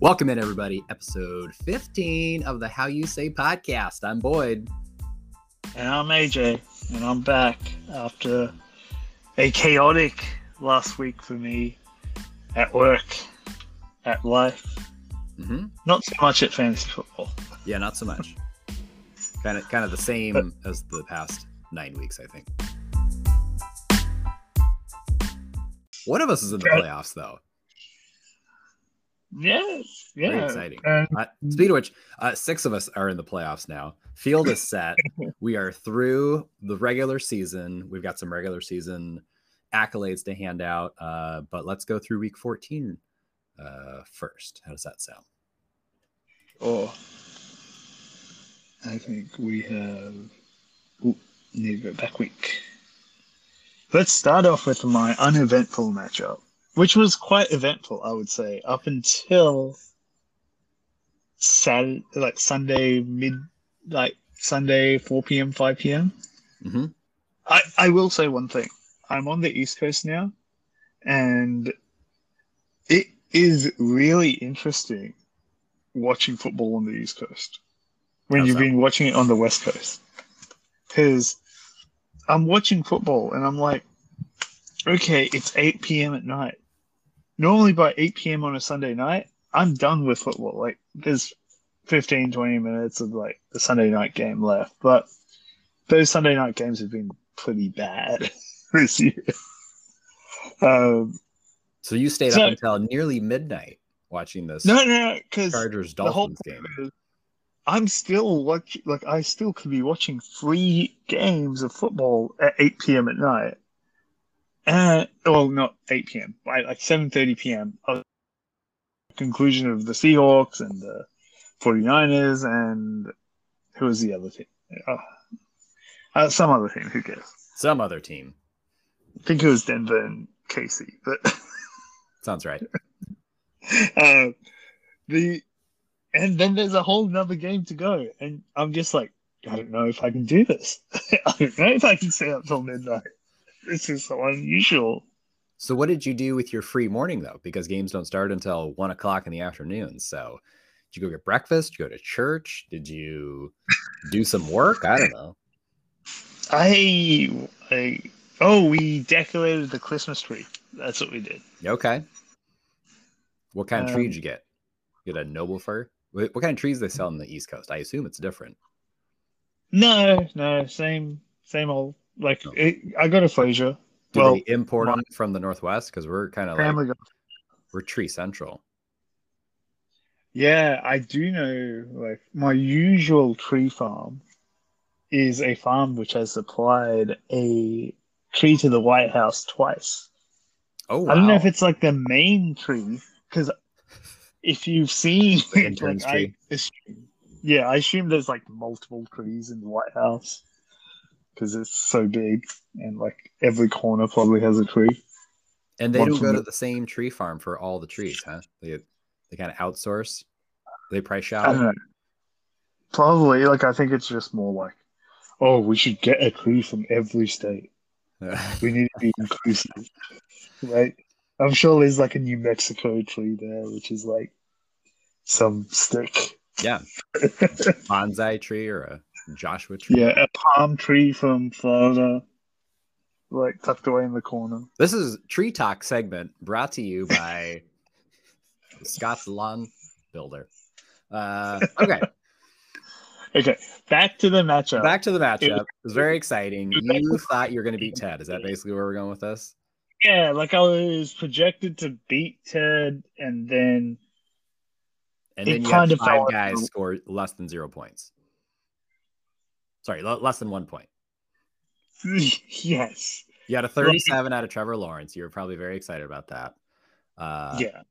Welcome in, everybody. Episode 15 of the How You Say podcast. I'm Boyd. And I'm AJ, and I'm back after a chaotic last week for me at work, at life. Mm-hmm. Not so much at fantasy football. Yeah, not so much. kind of, kind of the same as the past nine weeks, I think. One of us is in the playoffs, though. Yeah, yeah. Very exciting. Uh, speaking of which, uh, six of us are in the playoffs now. Field is set. we are through the regular season. We've got some regular season accolades to hand out. Uh, but let's go through week 14 uh, first. How does that sound? oh, I think we have. Ooh, need to go back week. Let's start off with my uneventful matchup, which was quite eventful, I would say, up until Saturday, like Sunday mid, like Sunday 4 p.m., 5 p.m. hmm I, I will say one thing. I'm on the East Coast now, and it is really interesting watching football on the East Coast when How's you've that? been watching it on the West Coast. Because I'm watching football and I'm like, okay, it's 8 p.m. at night. Normally by 8 p.m. on a Sunday night, I'm done with football. Like, there's 15, 20 minutes of like the Sunday night game left. But those Sunday night games have been pretty bad this year. Um, So you stayed So- up until nearly midnight watching this no, no, because Chargers Dolphins game. is I'm still watching, like, I still could be watching three games of football at 8 p.m. at night. And, well, not 8 p.m., right? like 7.30 p.m. conclusion of the Seahawks and the 49ers and who was the other team? Uh, uh, some other team, who cares? Some other team. I think it was Denver and KC, but Sounds right. uh, the and then there's a whole nother game to go, and I'm just like, I don't know if I can do this. I don't know if I can stay up till midnight. This is so unusual. So what did you do with your free morning though? Because games don't start until one o'clock in the afternoon. So did you go get breakfast? Did you go to church? Did you do some work? I don't know. I, I oh, we decorated the Christmas tree. That's what we did. Okay. What kind of tree Um, did you get? You Get a noble fir? What, what kind of trees they sell on the East Coast? I assume it's different. No, no, same, same old. Like Oh. it, I got a Fraser. Do Well, they import them from the Northwest? Because we're kind of like got we're tree central. Yeah, I do know. Like my usual tree farm is a farm which has supplied a tree to the White House twice. Oh, I don't know if it's like the main tree because if you've seen, The like, tree. I yeah, I assume there's like multiple trees in the White House because it's so big and like every corner probably has a tree. and they one don't go the- to the same tree farm for all the trees, huh? They they kind of outsource. They price I don't shop. know. Probably like I think it's just more like, oh, we should get a tree from every state. We need to be inclusive, right? I'm sure there's like a New Mexico tree there, which is like some stick. yeah, bonsai tree or a Joshua tree. Yeah, a palm tree from Florida, like tucked away in the corner. This is Tree Talk segment brought to you by Scott's Lawn Builder. Uh, okay, Okay, back to the matchup. back to the matchup. It was- very exciting. You thought you were going to beat Ted. Is that basically where we're going with this? yeah, like I was projected to beat Ted, and then And then you kind of five guys score less than zero points. Sorry, le- less than one point. yes, You had a 37 out of Trevor Lawrence. You were probably very excited about that. Uh, yeah,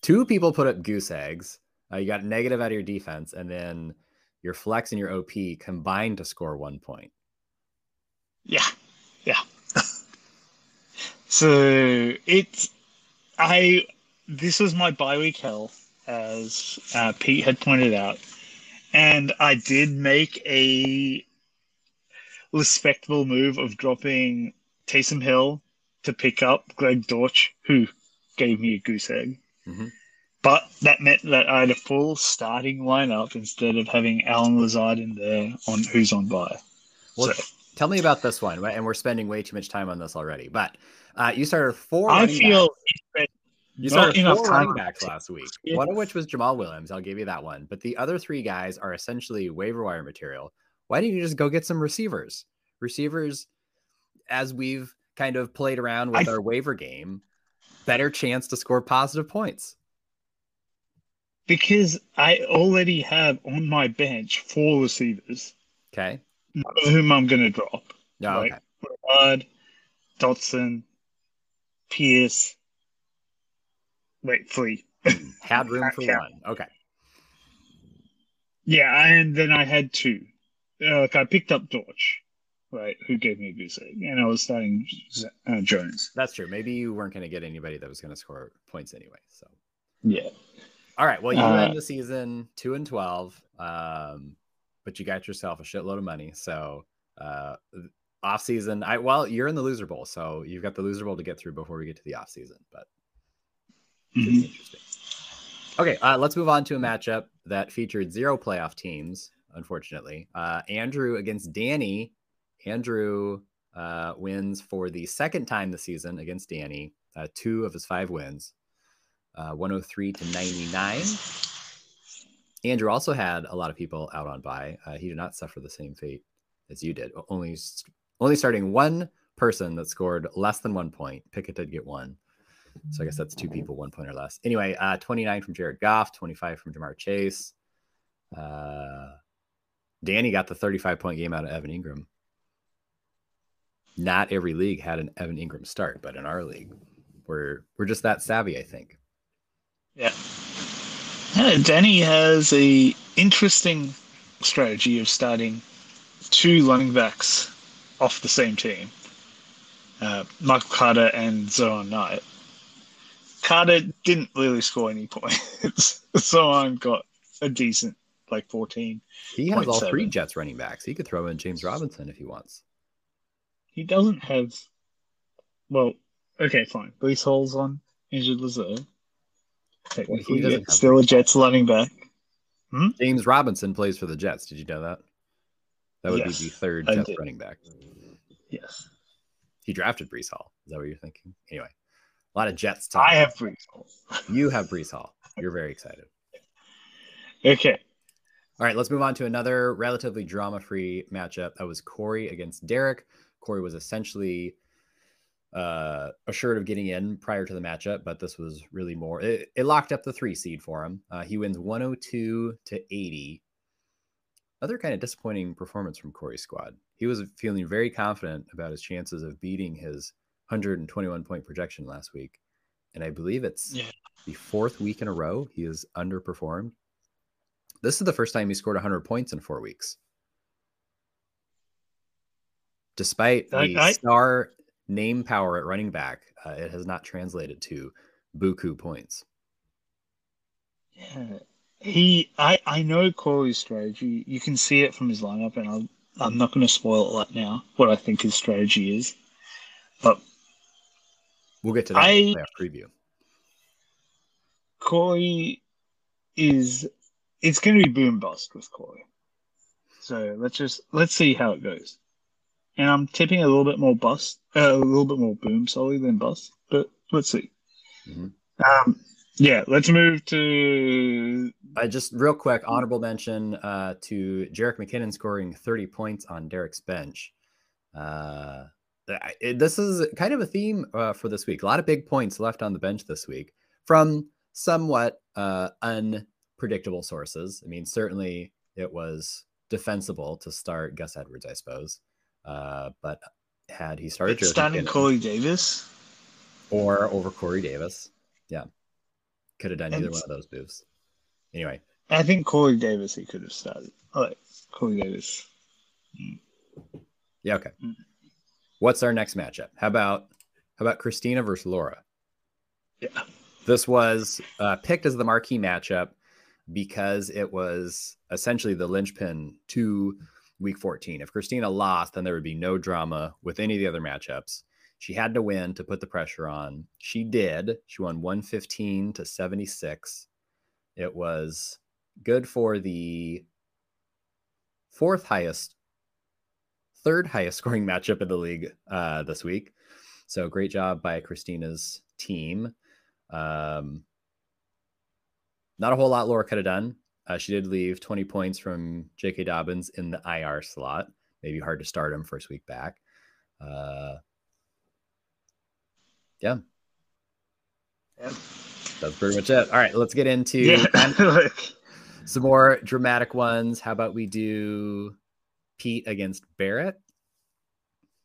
Two people put up goose eggs. Uh, you got negative out of your defense, and then your flex and your OP combined to score one point. yeah, yeah. so it's I. This was my bye week hell, as uh, Pete had pointed out, and I did make a respectable move of dropping Taysom Hill to pick up Greg Dortch, who gave me a goose egg. Mhm. but that meant that I had a full starting lineup instead of having Allen Lazard in there on who's on bye. Well, so, tell me about this one, and we're spending way too much time on this already. But uh, you started four. I feel you started four running backs last week, yeah. one of which was Jamaal Williams. I'll give you that one. But the other three guys are essentially waiver wire material. Why don't you just go get some receivers? Receivers, as we've kind of played around with I, our waiver game, better chance to score positive points. Because I already have on my bench four receivers. Okay. Whom I'm going to drop. Yeah. Oh, okay. Bud, Dotson, Pierce. Wait, three. Hmm, had room for count. one. Okay. Yeah, and then I had two. Uh, like I picked up George, right, who gave me egg, and I was starting uh, Jones. That's true. Maybe you weren't going to get anybody that was going to score points anyway. So. Yeah. All right. Well, you uh, end the season two and twelve, um, but you got yourself a shitload of money. So uh, off season, I well, you're in the loser bowl, so you've got the loser bowl to get through before we get to the off season. But mm-hmm. interesting. Okay, uh, let's move on to a matchup that featured zero playoff teams. Unfortunately, uh, Andrew against Danny. Andrew uh, wins for the second time this season against Danny. Uh, two of his five wins, uh, 103 to 99. Andrew also had a lot of people out on bye. Uh, he did not suffer the same fate as you did. Only only starting one person that scored less than one point. Pickett did get one. So I guess that's two people, one point or less. Anyway, uh, 29 from Jared Goff, 25 from Ja'Marr Chase. Uh, Danny got the 35 point game out of Evan Engram. Not every league had an Evan Engram start, but in our league, we're we're just that savvy, I think. Yeah. yeah Danny has a interesting strategy of starting two running backs off the same team, uh, Michael Carter and Zohan Knight. Carter didn't really score any points. Zohan got a decent, like 14. He has all three Jets running backs. He could throw in James Robinson if he wants. He doesn't have. Well, okay, fine. Breece Hall's on injured reserve. Technically, well, still a Jets running back. Hmm? James Robinson plays for the Jets. Did you know that? That would yes, be the third Jets running back. Yes. He drafted Breece Hall. Is that what you're thinking? Anyway, a lot of Jets talk. I have Breece Hall. you have Breece Hall. You're very excited. Okay. All right, let's move on to another relatively drama free matchup. That was Corey against Derek. Corey was essentially uh, assured of getting in prior to the matchup, but this was really more. It, it locked up the three seed for him. Uh, he wins 102 to 80 other kind of disappointing performance from Corey's squad. He was feeling very confident about his chances of beating his 121 point projection last week. And I believe it's yeah. the fourth week in a row he has underperformed. This is the first time he scored 100 points in four weeks. Despite the I, star name power at running back, uh, it has not translated to buku points. Yeah, he, I, I know Corey's strategy. You can see it from his lineup, and I'm, I'm not going to spoil it right now. What I think his strategy is, but we'll get to that I, preview. Corey is it's going to be boom bust with Corey. So let's just let's see how it goes. And I'm tipping a little bit more bust, uh, a little bit more boom solely than bust, but let's see. Mm-hmm. Um, yeah, let's move to. I just real quick, honorable mention uh, to Jerick McKinnon scoring 30 points on Derek's bench. Uh, it, this is kind of a theme uh, for this week. A lot of big points left on the bench this week from somewhat uh, unpredictable sources. I mean, certainly it was defensible to start Gus Edwards, I suppose. Uh, but had he started starting Corey Davis or over Corey Davis, yeah. Could have done either one of those moves. Anyway, I think Corey Davis he could have started. All right, Corey Davis. Mm. Yeah. Okay. Mm. What's our next matchup? How about how about Christina versus Laura? Yeah. This was uh, picked as the marquee matchup because it was essentially the linchpin to week 14. If Christina lost, then there would be no drama with any of the other matchups. She had to win to put the pressure on. She did. She won 115 to 76. It was good for the fourth highest, third highest scoring matchup in the league uh, this week. So great job by Christina's team. Um, not a whole lot Laura could have done. Uh, she did leave 20 points from J.K. Dobbins in the IR slot. Maybe hard to start him first week back. Uh, yeah. Yeah. That's pretty much it. All right, let's get into Yeah. some more dramatic ones. How about we do Pete against Barrett?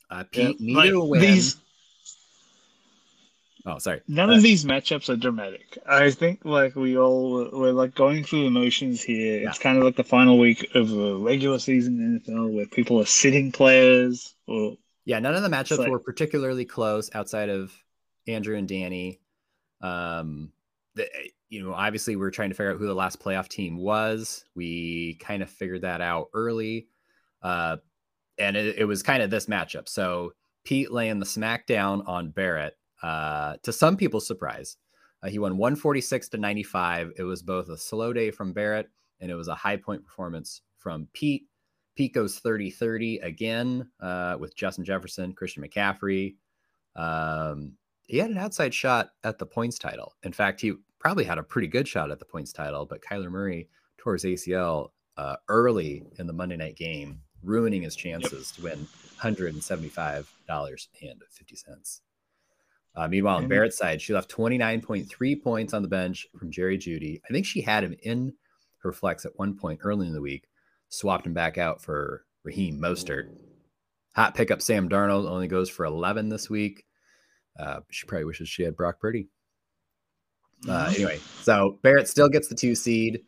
Uh, Pete Yeah, needed like, a win. These Oh, sorry. none Uh, of these matchups are dramatic. I think like we all we're like going through the motions here. It's kind of like the final week of the regular season in NFL where people are sitting players or Yeah, none of the matchups like- were particularly close outside of Andrew and Danny. Um, the, you know, obviously we are trying to figure out who the last playoff team was. We kind of figured that out early, uh, and it, it was kind of this matchup. So Pete laying the smackdown on Barrett. Uh, to some people's surprise, uh, he won 146 to 95. It was both a slow day from Barrett and it was a high point performance from Pete. Pete goes 30 30 again uh, with Justin Jefferson, Christian McCaffrey. Um, he had an outside shot at the points title. In fact, he probably had a pretty good shot at the points title, but Kyler Murray tore his ACL uh, early in the Monday night game, ruining his chances to win $175.50. Uh, meanwhile, on Barrett's side, she left 29.3 points on the bench from Jerry Jeudy. I think she had him in her flex at one point early in the week, swapped him back out for Raheem Mostert. Hot pickup Sam Darnold only goes for 11 this week. Uh, she probably wishes she had Brock Purdy. Uh, anyway, so Barrett still gets the two seed.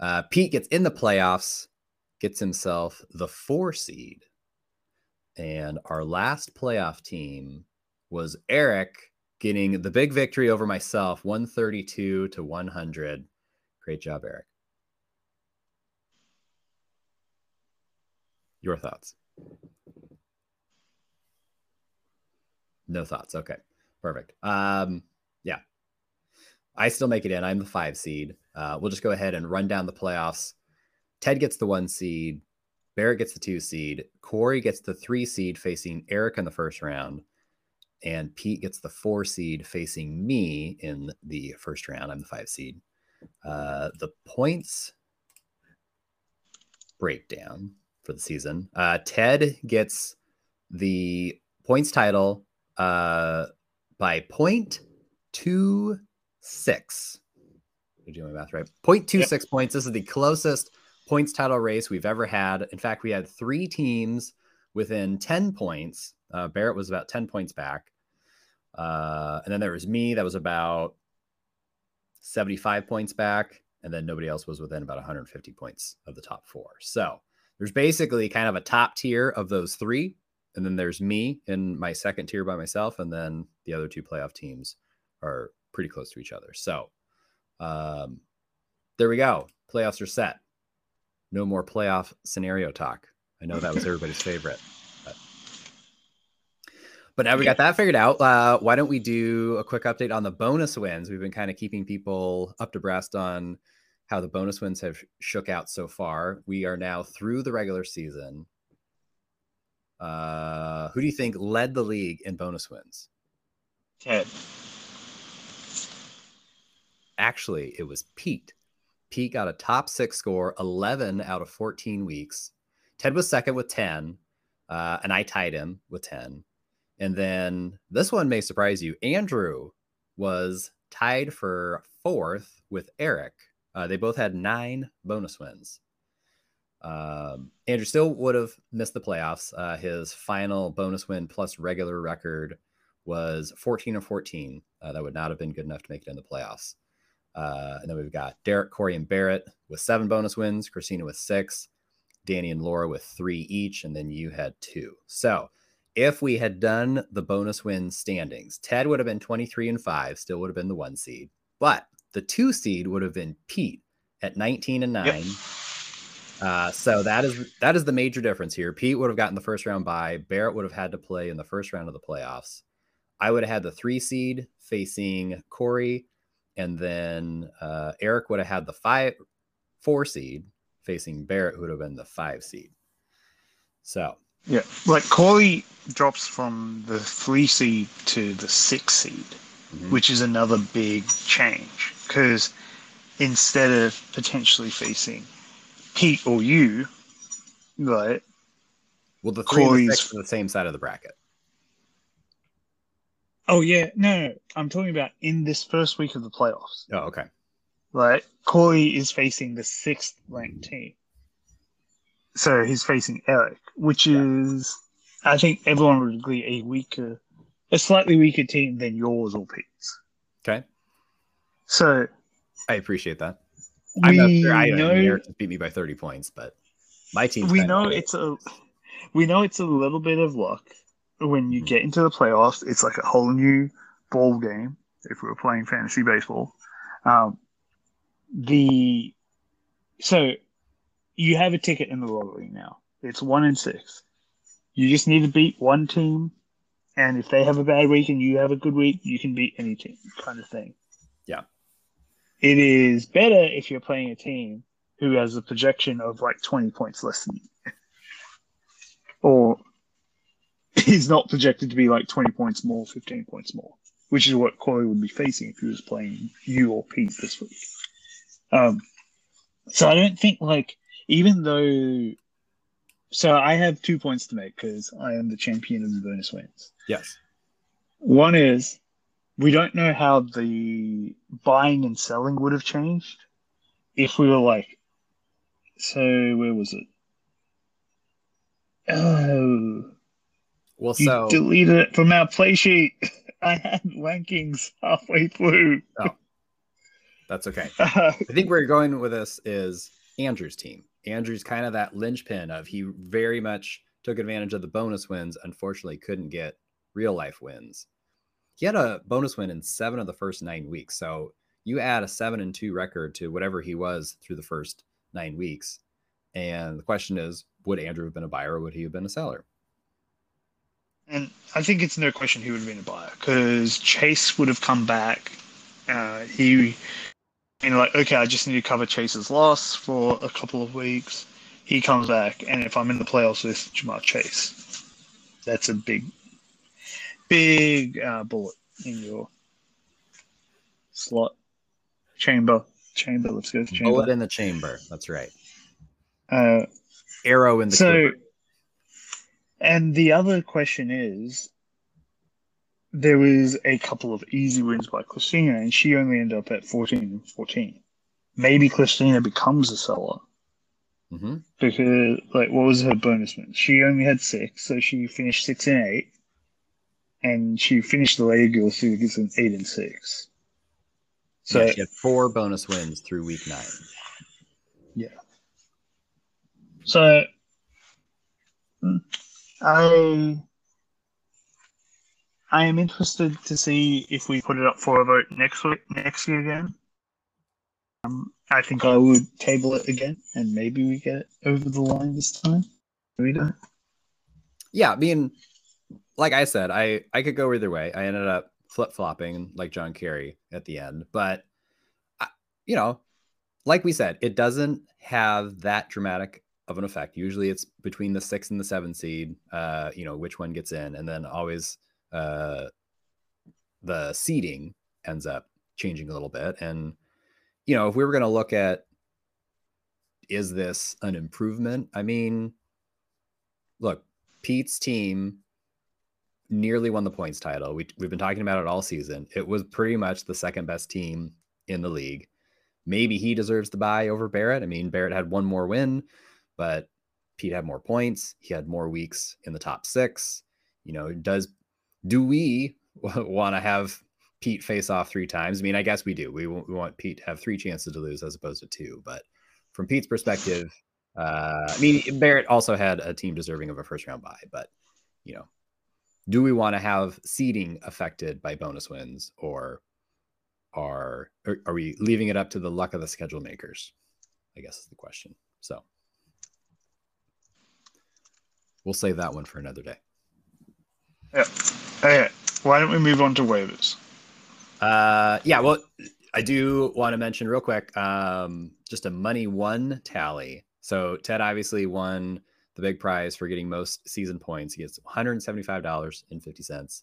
Uh, Pete gets in the playoffs, gets himself the four seed. And our last playoff team was Eric getting the big victory over myself, 132 to 100. Great job, Eric. Your thoughts? No thoughts. Okay, perfect. Um, yeah, I still make it in. I'm the five seed. Uh, we'll just go ahead and run down the playoffs. Ted gets the one seed. Barrett gets the two seed. Corey gets the three seed facing Eric in the first round. And Pete gets the four seed facing me in the first round. I'm the five seed. Uh, the points breakdown for the season. Uh, Ted gets the points title uh, by point two six. You're doing my math right. Point two six points. This is the closest points title race we've ever had. In fact, we had three teams within 10 points. Uh, Barrett was about 10 points back. Uh, and then there was me that was about 75 points back. And then nobody else was within about 150 points of the top four. So there's basically kind of a top tier of those three. And then there's me in my second tier by myself. And then the other two playoff teams are pretty close to each other. So um, there we go. Playoffs are set. No more playoff scenario talk. I know that was everybody's favorite. But, now we got that figured out. Uh, why don't we do a quick update on the bonus wins? We've been kind of keeping people up to breast on how the bonus wins have shook out so far. We are now through the regular season. Uh, who do you think led the league in bonus wins? Ted. Actually, it was Pete. Pete got a top six score, 11 out of 14 weeks. Ted was second with 10, uh, and I tied him with 10. And then this one may surprise you. Andrew was tied for fourth with Eric. Uh, they both had nine bonus wins. Um, Andrew still would have missed the playoffs. Uh, his final bonus win plus regular record was 14 of 14. Uh, that would not have been good enough to make it in the playoffs. Uh, and then we've got Derek, Corey, and Barrett with seven bonus wins, Christina with six, Danny and Laura with three each, and then you had two. So if we had done the bonus win standings, Ted would have been 23 and five, still would have been the one seed, but the two seed would have been Pete at 19 and nine. Yep. Uh, so that is that is the major difference here. Pete would have gotten the first round by. Barrett would have had to play in the first round of the playoffs. I would have had the three seed facing Corey, and then uh, Eric would have had the five, four seed facing Barrett, who would have been the five seed. So yeah, like Corey drops from the three seed to the six seed, mm-hmm. which is another big change because instead of potentially facing Pete or you, right? Well, the three Corey's... and the six are the same side of the bracket. Oh yeah, no, no, I'm talking about in this first week of the playoffs. Oh, okay. Right, Corey is facing the sixth ranked team, so he's facing Eric, which yeah. is, I think everyone would agree, a weaker, a slightly weaker team than yours or Pete's. Okay. So, I appreciate that. I'm not sure I know Eric beat me by 30 points, but my team. We know it's a, we know it's a little bit of luck when you hmm. get into the playoffs, it's like a whole new ball game. If we were playing fantasy baseball, um, the so you have a ticket in the lottery now. It's one in six. You just need to beat one team, and if they have a bad week and you have a good week, you can beat any team, kind of thing. Yeah. It is better if you're playing a team who has a projection of like 20 points less than you. or is not projected to be like 20 points more, 15 points more, which is what Corey would be facing if he was playing you or Pete this week. Um, so I don't think like even though. So I have two points to make because I am the champion of the bonus wins. Yes. One is we don't know how the buying and selling would have changed if we were like. So where was it? Oh, well, you so deleted it from our play sheet. I had rankings halfway through. Oh, that's okay. I think where you're going with this is Andrew's team. Andrew's kind of that linchpin of he very much took advantage of the bonus wins. Unfortunately, couldn't get real life wins. He had a bonus win in seven of the first nine weeks. So you add a seven and two record to whatever he was through the first nine weeks. And the question is, would Andrew have been a buyer or would he have been a seller? And I think it's no question he would have been a buyer because Chase would have come back. Uh, he, know, like, okay, I just need to cover Chase's loss for a couple of weeks. He comes back, and if I'm in the playoffs with Ja'Marr Chase, that's a big, big uh, bullet in your slot chamber. Chamber, let's go. Chamber. Bullet in the chamber. That's right. Uh, Arrow in the. So. And the other question is there was a couple of easy wins by Christina, and she only ended up at 14 and 14. Maybe Christina becomes a seller. Mm-hmm. Because, like, what was her bonus win? She only had six, so she finished six and eight. And she finished the Lady Girl Series in eight and six. So yeah, she had four bonus wins through week nine. Yeah. So I I am interested to see if we put it up for a vote next week, next year again. Um, I think I would table it again, and maybe we get it over the line this time. We don't. Yeah, I mean, like I said, I I could go either way. I ended up flip flopping like John Kerry at the end, but you know, like we said, it doesn't have that dramatic of an effect. Usually it's between the six and the seven seed, uh, you know, which one gets in. And then always uh, the seeding ends up changing a little bit. And, you know, if we were going to look at is this an improvement? I mean, look, Pete's team nearly won the points title. We, we've been talking about it all season. It was pretty much the second best team in the league. Maybe he deserves the buy over Barrett. I mean, Barrett had one more win but Pete had more points. He had more weeks in the top six. You know, it does do we want to have Pete face off three times? I mean, I guess we do. We, we want Pete to have three chances to lose as opposed to two. But from Pete's perspective, uh, I mean, Barrett also had a team deserving of a first round bye. But you know, do we want to have seeding affected by bonus wins, or are are we leaving it up to the luck of the schedule makers? I guess is the question. So we'll save that one for another day. Yeah. Okay. Why don't we move on to waivers? Uh, yeah, well, I do want to mention real quick, um, just a money one tally. So Ted obviously won the big prize for getting most season points. He gets $175.50.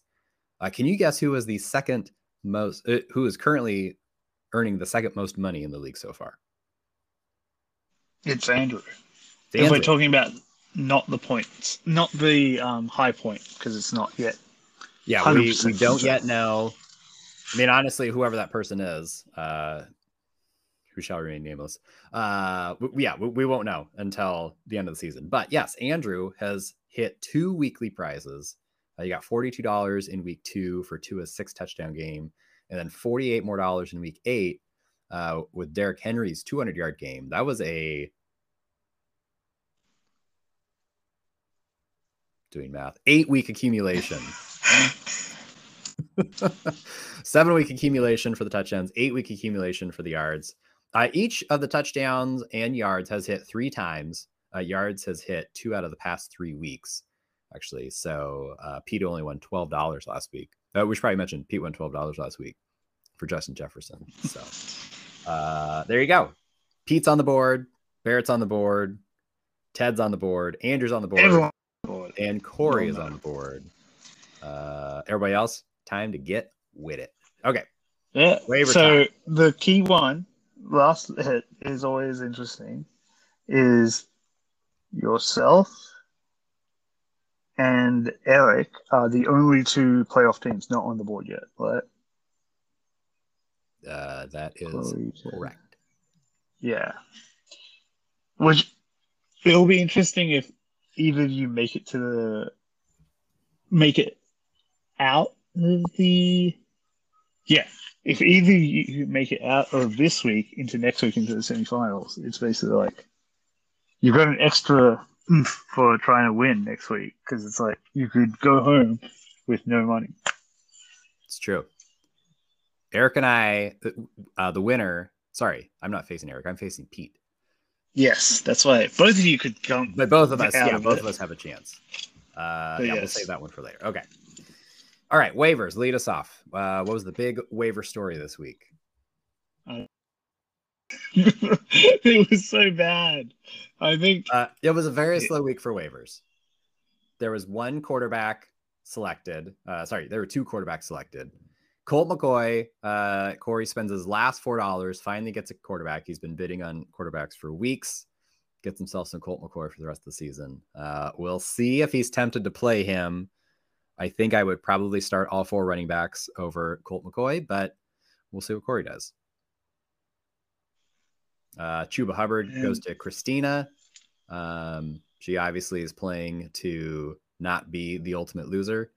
Uh, can you guess who was the second most, uh, who is currently earning the second most money in the league so far? It's Andrew. It's If we're talking about not the points, not the um, high point, because it's not yet. Yeah, we, 100% we don't yet know. I mean, honestly, whoever that person is, uh, who shall remain nameless, uh, w- yeah, we, we won't know until the end of the season. But yes, Andrew has hit two weekly prizes. Uh, you got forty-two dollars in week two for two a six touchdown game, and then forty-eight more dollars in week eight uh, with Derrick Henry's two hundred yard game. That was a doing math eight week accumulation. Seven week accumulation for the touchdowns, eight week accumulation for the yards. Uh, each of the touchdowns and yards has hit three times. Uh, yards has hit two out of the past three weeks, actually. So uh, Pete only won twelve dollars last week. Uh, we should probably mention Pete won twelve dollars last week for Justin Jefferson. So uh, there you go. Pete's on the board. Barrett's on the board. Ted's on the board. Andrew's on the board Everyone. and Corey Well is on the board. Uh, everybody else, time to get with it. Okay, Yeah. Waiver so time. the key one, last hit, is always interesting. Is yourself and Eric are the only two playoff teams not on the board yet, right? uh, that is correct. Yeah. Which it'll be interesting if either of you make it to the make it out of the yeah. If either you make it out of this week into next week into the semifinals, it's basically like you've got an extra oomph for trying to win next week because it's like you could go home with no money. It's true. Eric and I, uh, the winner. Sorry, I'm not facing Eric. I'm facing Pete. Yes, that's why both of you could come. But both of us, yeah, both it. of us have a chance. Uh, But yeah, we'll save that one for later. Okay. All right, waivers. Lead us off. Uh, what was the big waiver story this week? it was so bad. I think Uh, it was a very slow week for waivers. There was one quarterback selected. Uh, sorry, there were two quarterbacks selected. Colt McCoy, uh, Corey spends his last four dollars, finally gets a quarterback. He's been bidding on quarterbacks for weeks. Gets himself some Colt McCoy for the rest of the season. Uh, we'll see if he's tempted to play him. I think I would probably start all four running backs over Colt McCoy, but we'll see what Corey does. Uh, Chuba Hubbard Yeah. goes to Christina. Um, she obviously is playing to not be the ultimate loser.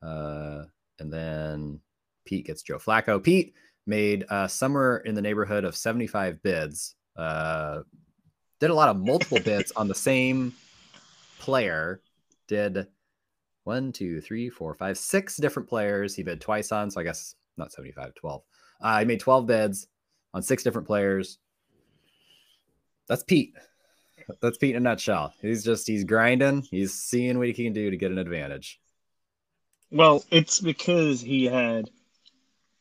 Uh, and then Pete gets Joe Flacco. Pete made uh, somewhere in the neighborhood of 75 bids. Uh, did a lot of multiple bids on the same player. Did one, two, three, four, five, six different players. He bid twice on, so I guess not 75, 12. Uh, he made 12 bids on six different players. That's Pete. That's Pete in a nutshell. He's just he's grinding. He's seeing what he can do to get an advantage. well, it's because he had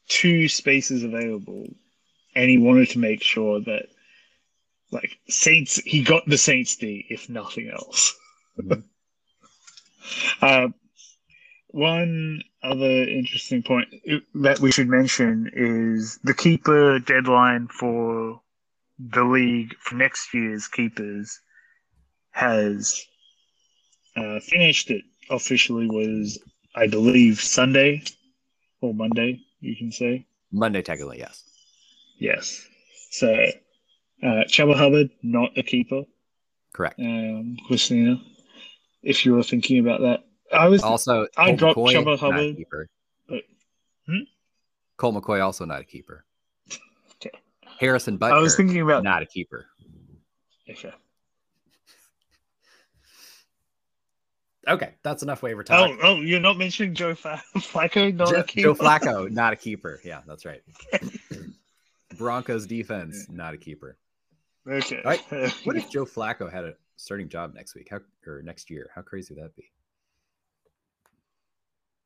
two spaces available, and he wanted to make sure that, like Saints, he got the Saints D if nothing else. Mhm. Uh, one other interesting point that we should mention is the keeper deadline for the league for next year's keepers has uh, finished. It officially was, I believe, Sunday or Monday. You can say Monday, technically, yes. yes. So, uh, Chuba Hubbard not a keeper. Correct. Um, Christina, if you were thinking about that, I was. Also, I Colt dropped McCoy, Chuba not a Hubbard, keeper. but- Hmm? Colt McCoy also not a keeper. Okay. Harrison Butker I was thinking about. not a keeper. Okay. Okay, that's enough waiver talk. Oh, oh, you're not mentioning Joe Flacco, not Joe, a keeper. Joe Flacco, not a keeper. Yeah, that's right. Broncos defense, not a keeper. Okay. Right. What if Joe Flacco had a starting job next week? How or next year? How crazy would that be?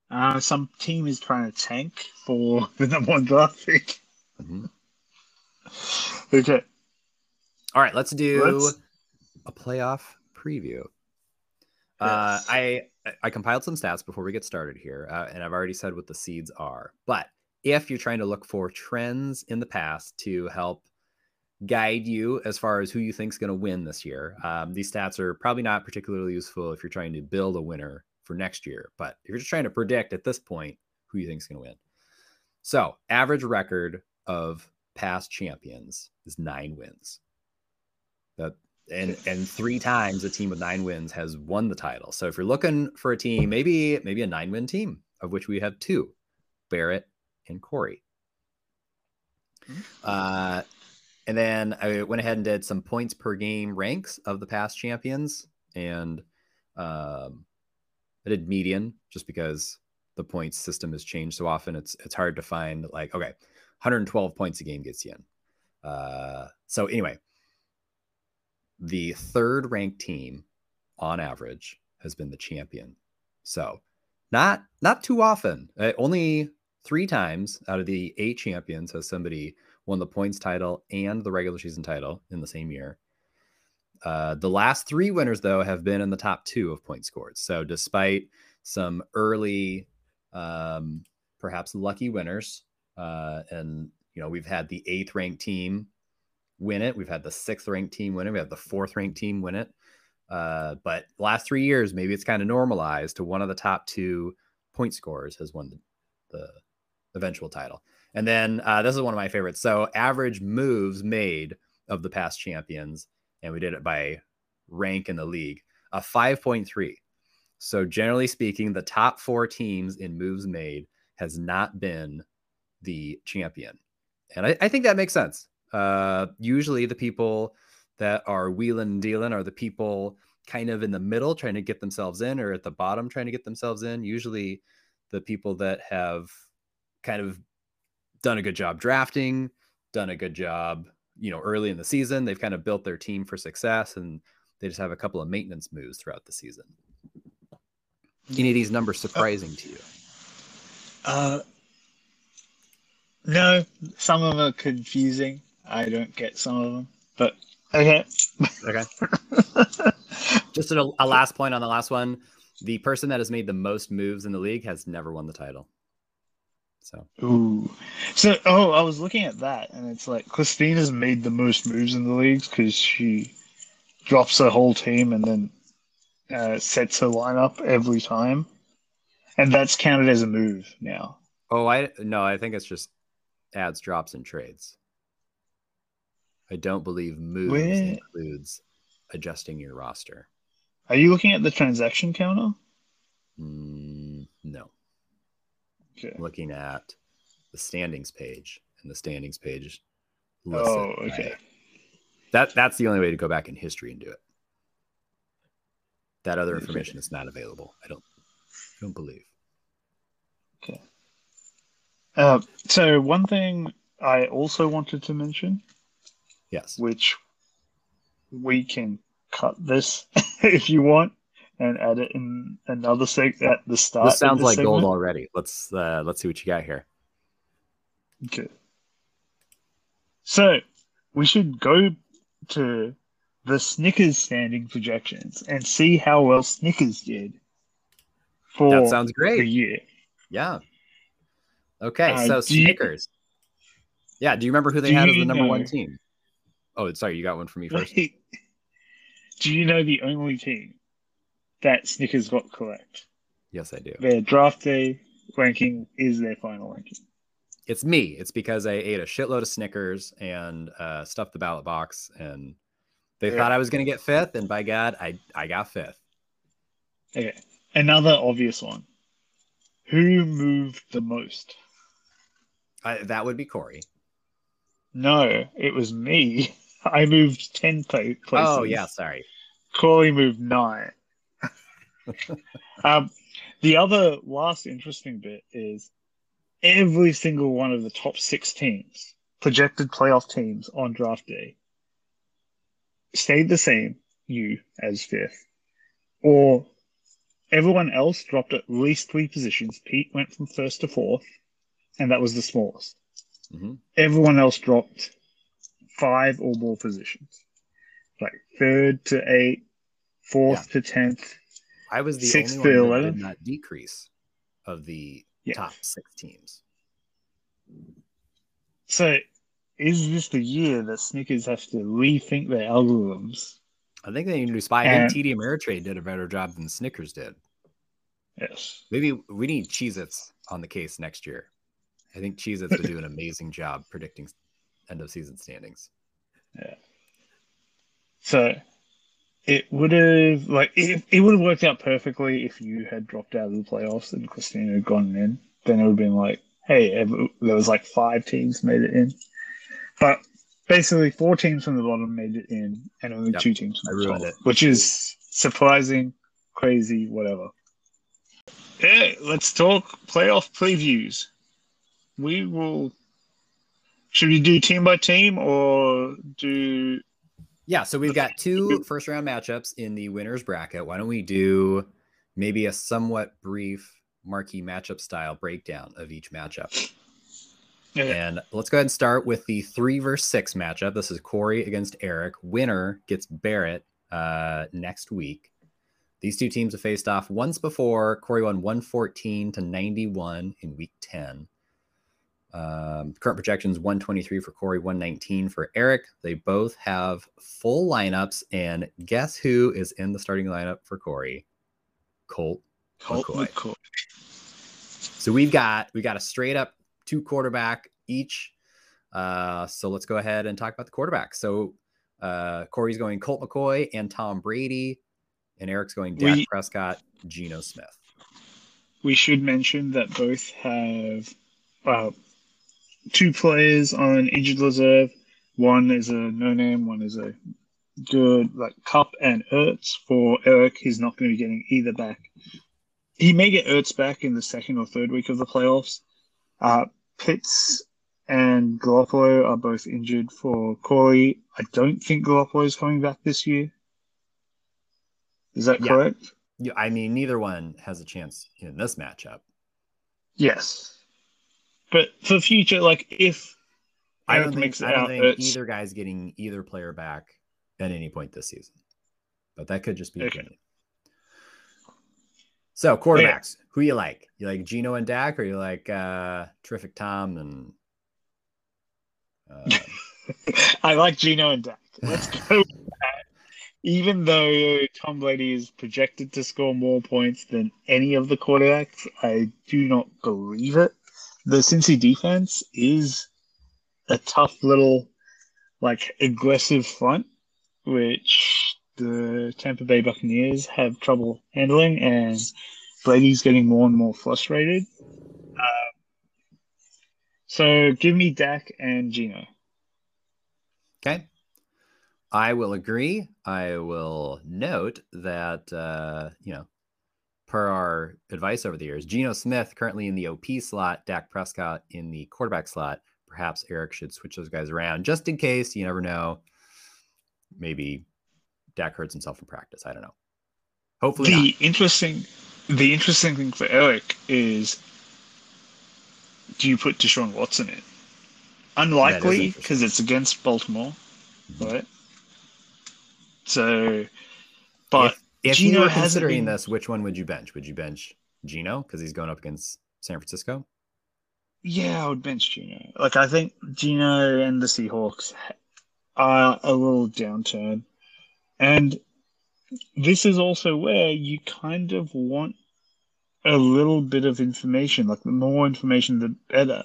Uh, some team is trying to tank for the number one draft pick. Mhm. Okay. All right, let's do Let's- a playoff preview. Uh, I I compiled some stats before we get started here, uh, and I've already said what the seeds are. But if you're trying to look for trends in the past to help guide you as far as who you think is going to win this year, um, these stats are probably not particularly useful if you're trying to build a winner for next year. But if you're just trying to predict at this point who you think is going to win, so average record of past champions is nine wins. That and and three times a team with nine wins has won the title. So if you're looking for a team, maybe maybe a nine win team, of which we have two, Barrett and Corey. Uh, and then I went ahead and did some points per game ranks of the past champions, and um, I did median just because the points system has changed so often. It's it's hard to find like okay, 112 points a game gets you in. Uh, so anyway, the third ranked team on average has been the champion. So not not too often. Uh, only three times out of the eight champions has somebody won the points title and the regular season title in the same year. Uh, the last three winners, though, have been in the top two of points scored. So, despite some early, um, perhaps lucky winners, uh, and you know, we've had the eighth ranked team win it, we've had the sixth ranked team win it, we have the fourth ranked team win it. Uh, but last three years, maybe it's kind of normalized to one of the top two point scorers has won the, the eventual title. And then uh, this is one of my favorites. So average moves made of the past champions, and we did it by rank in the league, a 5.3. So generally speaking, the top four teams in moves made has not been the champion. And I, I think that makes sense. Uh, usually the people that are wheeling and dealing are the people kind of in the middle trying to get themselves in or at the bottom trying to get themselves in. Usually the people that have kind of done a good job drafting, done a good job, you know, early in the season. They've kind of built their team for success and they just have a couple of maintenance moves throughout the season. Any of these numbers surprising to you? Uh, no, some of them are confusing. I don't get some of them, but okay. Okay. Just a, a last point on the last one. The person that has made the most moves in the league has never won the title. So Ooh. So, oh, I was looking at that, and it's like Christina's made the most moves in the leagues because she drops her whole team and then uh, sets her lineup every time, and that's counted as a move now. Oh, I no, I think it's just adds, drops, and trades. I don't believe moves Where- includes adjusting your roster. Are you looking at the transaction counter? Mm, no, Okay. I'm looking at the standings page, and the standings page. lists Oh, okay. That that's the only way to go back in history and do it. That other information is not available. I don't. I don't believe. Okay. Uh, so one thing I also wanted to mention, Yes. which we can cut this if you want and add it in another seg at the start. This sounds like gold already. Let's uh, let's see what you got here. Okay. So we should go to the Snickers standing projections and see how well Snickers did for That sounds the great. year. Yeah. Okay, Uh, so do you- Snickers. Yeah, do you remember who they had as the number one team? Oh, sorry, you got one for me first. Do you know the only team that Snickers got correct? Yes, I do. Their draft day ranking is their final ranking. It's me. It's because I ate a shitload of Snickers and uh, stuffed the ballot box, and they Yeah. thought I was going to get fifth, and by God, I I got fifth. Okay. Another obvious one. Who moved the most? I, that would be Corey. No, it was me. I moved 10 pla- places. Oh yeah, sorry. Corey moved nine. Um, the other last interesting bit is every single one of the top six teams, projected playoff teams on draft day, stayed the same, you as fifth, or everyone else dropped at least three positions. Pete went from first to fourth, and that was the smallest. Mm-hmm. Everyone else dropped five or more positions, like third to eight, fourth to tenth. I was the Sixth only to one that did not decrease of the Yeah. top six teams. So, is this the year that Snickers have to rethink their algorithms? I think they need to spy. I think TD Ameritrade did a better job than Snickers did. Yes. Maybe we need Cheez Its on the case next year. I think Cheez Its would do an amazing job predicting end of season standings. Yeah. So, it would have like it, it would have worked out perfectly if you had dropped out of the playoffs and Christina had gone in. Then it would have been like, hey, there was like five teams made it in, but basically four teams from the bottom made it in, and only Yep. two teams from the top, it. which is surprising, crazy, whatever. Yeah, let's talk playoff previews. We will. Should we do team by team or do Yeah, so we've got two first round matchups in the winners bracket. Why don't we do maybe a somewhat brief marquee matchup style breakdown of each matchup? And let's go ahead and start with the three versus six matchup. This is Corey against Eric. Winner gets Barrett uh, next week. These two teams have faced off once before. Corey won 114 to 91 in week 10. Um, current projections 123 for Corey, 119 for Eric. They both have full lineups. And guess who is in the starting lineup for Corey? Colt Colt McCoy. McCoy? so we've got we got a straight up two quarterback each. Uh, so let's go ahead and talk about the quarterback. So uh, Corey's going Colt McCoy and Tom Brady, and Eric's going Dak We- Prescott, Geno Smith. we should mention that both have uh, two players on injured reserve. One is a no name, one is a good like Kupp and Ertz. For Eric, he's not going to be getting either back. He may get Ertz back in the second or third week of the playoffs. Uh, Pitts and Garoppolo are both injured for Corey. I don't think Garoppolo is coming back this year. Is that Yeah. correct? Yeah, I mean, neither one has a chance in this matchup. Yes. But for future, like if I don't think, it I don't out, think either guy's getting either player back at any point this season. But that could just be Okay. opinion. So quarterbacks, who you like? You like Geno and Dak, or you like uh terrific Tom and uh, I like Geno and Dak. Let's go. Even though Tom Brady is projected to score more points than any of the quarterbacks, I do not believe it. The Cincy defense is a tough little, like, aggressive front, which the Tampa Bay Buccaneers have trouble handling, and Brady's getting more and more frustrated. Uh, so give me Dak and Geno. Okay. I will agree. I will note that uh, you know, per our advice over the years, Geno Smith currently in the OP slot, Dak Prescott in the quarterback slot. Perhaps Eric should switch those guys around just in case. You never know. Maybe Dak hurts himself in practice. I don't know. Hopefully the not. interesting the interesting thing for Eric is do you put Deshaun Watson in? Unlikely because it's against Baltimore, Mhm. right? So, but if, if Geno you were considering been- this, which one would you bench? Would you bench Geno because he's going up against San Francisco? yeah, I would bench Geno. Like I think Geno and the Seahawks are a little downturn, and this is also where you kind of want a little bit of information. Like the more information, the better.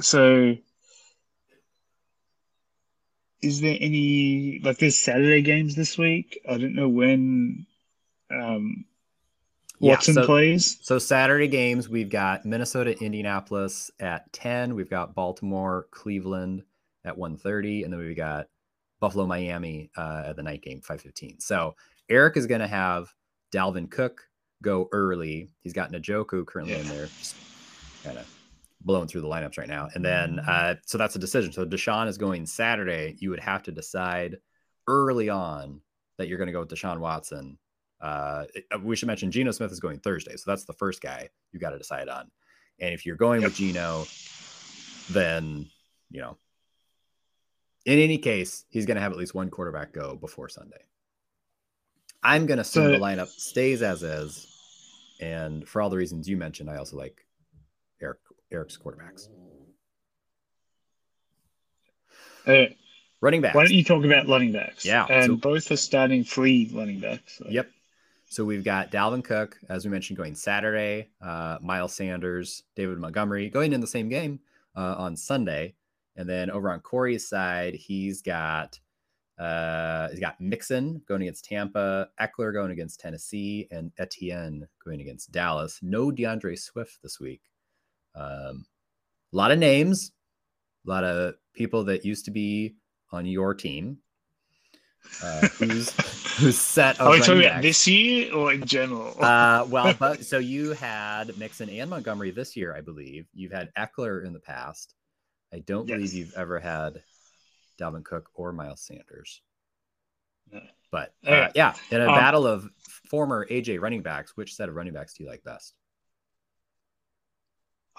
So, is there any like there's Saturday games this week? I don't know when um, Yeah, Watson so- plays. So Saturday games, we've got Minnesota, Indianapolis at 10. We've got Baltimore, Cleveland at 1.30. And then we've got Buffalo, Miami uh, at the night game, 5.15. So Eric is going to have Dalvin Cook go early. He's got Njoku currently in there, just kind of blowing through the lineups right now. And then, uh, so that's a decision. So Deshaun is going Saturday. You would have to decide early on that you're going to go with Deshaun Watson Uh, we should mention Geno Smith is going Thursday, so that's the first guy you got to decide on. And if you're going yep. with Geno, then you know, in any case, he's going to have at least one quarterback go before Sunday. I'm going to assume so, the lineup stays as is, and for all the reasons you mentioned, I also like Eric Eric's quarterbacks. Uh, running backs. Why don't you talk about running backs? Yeah, and so, both are starting three running backs. So. Yep. So we've got Dalvin Cook, as we mentioned, going Saturday. Uh, Miles Sanders, David Montgomery going in the same game uh, on Sunday, and then over on Corey's side, he's got uh, he's got Mixon going against Tampa, Ekeler going against Tennessee, and Etienne going against Dallas. No DeAndre Swift this week. Um, a lot of names, a lot of people that used to be on your team. Uh, who's who's set? Are we talking about this year or in general? uh, well, but so you had Mixon and Montgomery this year, I believe. You've had Ekeler in the past. I don't yes. believe you've ever had Dalvin Cook or Miles Sanders. No. But uh, yeah, in a um, battle of former AJ running backs, which set of running backs do you like best?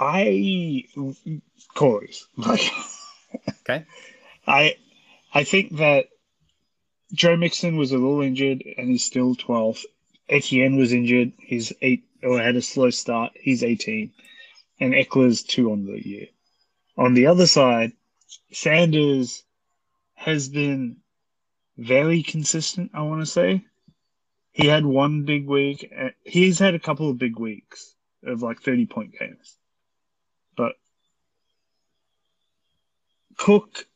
I Corey's like okay. I I think that Joe Mixon was a little injured and he's still 12. Etienne was injured. He's eight or had a slow start. He's 18. And Ekeler's two on the year. On the other side, Sanders has been very consistent, I want to say. He had one big week. He's had a couple of big weeks of like 30 point games. Cook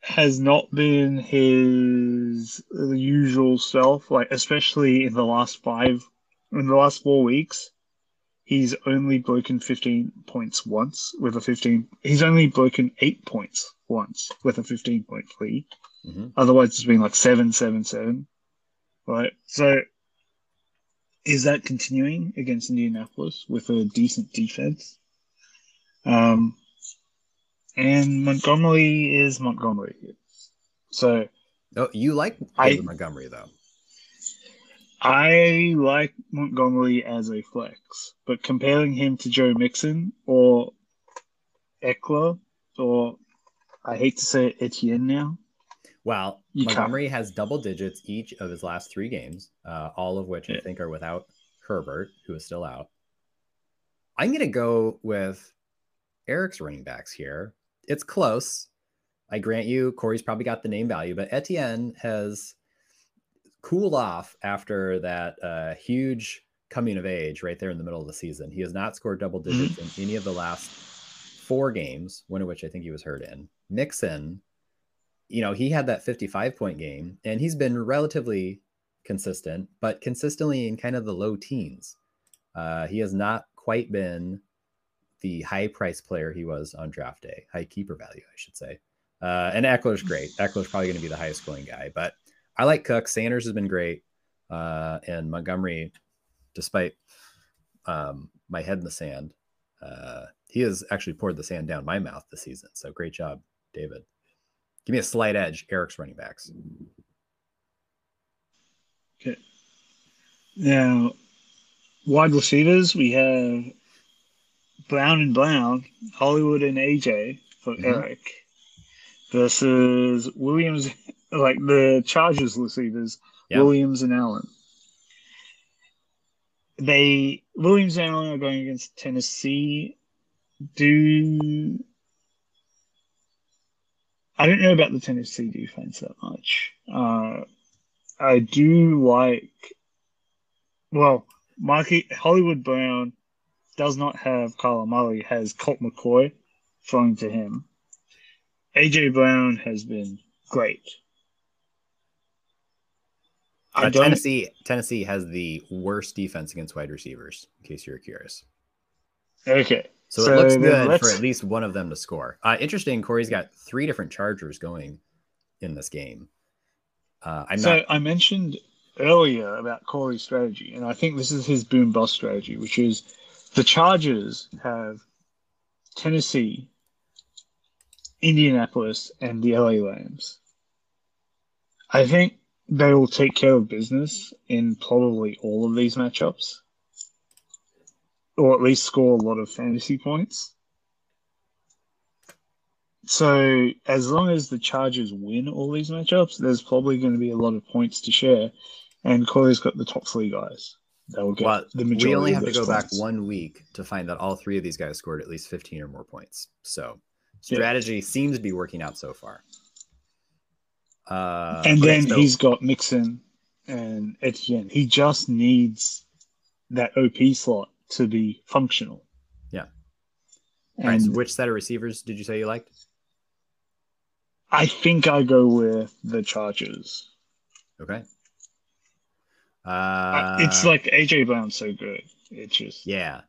has not been his usual self, like especially in the last five, in the last four weeks. He's only broken 15 points once with a 15. He's only broken eight points once with a 15 point lead. Mm-hmm. Otherwise, it's been like seven, seven, seven. Right. So, is that continuing against Indianapolis with a decent defense? Um, and Montgomery is Montgomery. So, oh, you like I, Montgomery though. I like Montgomery as a flex, but comparing him to Joe Mixon or Ekeler or I hate to say it, Etienne now. Well, you Montgomery can't. has double digits each of his last three games, uh, all of which yeah. I think are without Herbert, who is still out. I'm going to go with Eric's running backs here it's close. I grant you, Corey's probably got the name value, but Etienne has cooled off after that uh, huge coming of age right there in the middle of the season. He has not scored double mm-hmm. digits in any of the last four games, one of which I think he was hurt in. Mixon, you know, he had that 55 point game and he's been relatively consistent, but consistently in kind of the low teens. Uh, he has not quite been the high price player he was on draft day, high keeper value, I should say. Uh, and Ekeler's great. Ekeler's probably going to be the highest scoring guy, but I like Cook. Sanders has been great. Uh, and Montgomery, despite um, my head in the sand, uh, he has actually poured the sand down my mouth this season. So great job, David. Give me a slight edge. Eric's running backs. Okay. Now, wide receivers, we have Brown and Brown, Hollywood and AJ for mm-hmm. Eric versus Williams, like the Chargers receivers, yep. Williams and Allen. They Williams and Allen are going against Tennessee. Do I don't know about the Tennessee defense that much. Uh, I do like, well, Marky Hollywood Brown does not have Kyler Murray has Colt McCoy throwing to him. AJ Brown has been great. Uh, Tennessee Tennessee has the worst defense against wide receivers. In case you're curious. Okay. So, so it looks good for at least one of them to score. Uh, interesting. Corey's got three different Chargers going in this game. Uh, I'm so not... I mentioned earlier about Corey's strategy, and I think this is his boom bust strategy, which is the Chargers have Tennessee, Indianapolis, and the LA Rams. I think they will take care of business in probably all of these matchups, or at least score a lot of fantasy points. So as long as the Chargers win all these matchups, there's probably going to be a lot of points to share, and Corey's got the top three guys. That will get Well, the majority. we only have to go back one week to find that all three of these guys scored at least 15 or more points. So Yeah. strategy seems to be working out so far. Uh, and then so- he's got Mixon and Etienne. He just needs that OP slot to be functional. Yeah. And right, so which set of receivers did you say you liked? I think I go with the Chargers. Okay. Uh, it's like AJ Brown's so good. It's just yeah.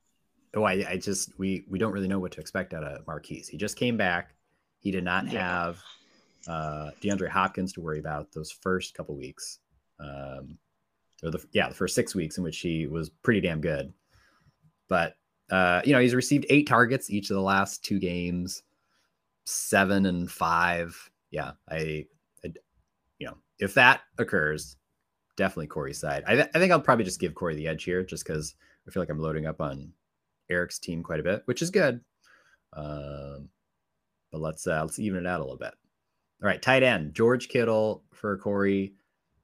Oh, I, I just we we don't really know what to expect out of Marquise. He just came back. He did not Yeah. have uh, DeAndre Hopkins to worry about those first couple weeks. Um, or the yeah, the first six weeks in which he was pretty damn good. But uh, you know, he's received eight targets each of the last two games, seven and five. Yeah, I, I you know, if that occurs, definitely Corey's side. I, th- I think I'll probably just give Corey the edge here, just because I feel like I'm loading up on Eric's team quite a bit, which is good. Um, but let's uh, let's even it out a little bit. All right, tight end George Kittle for Corey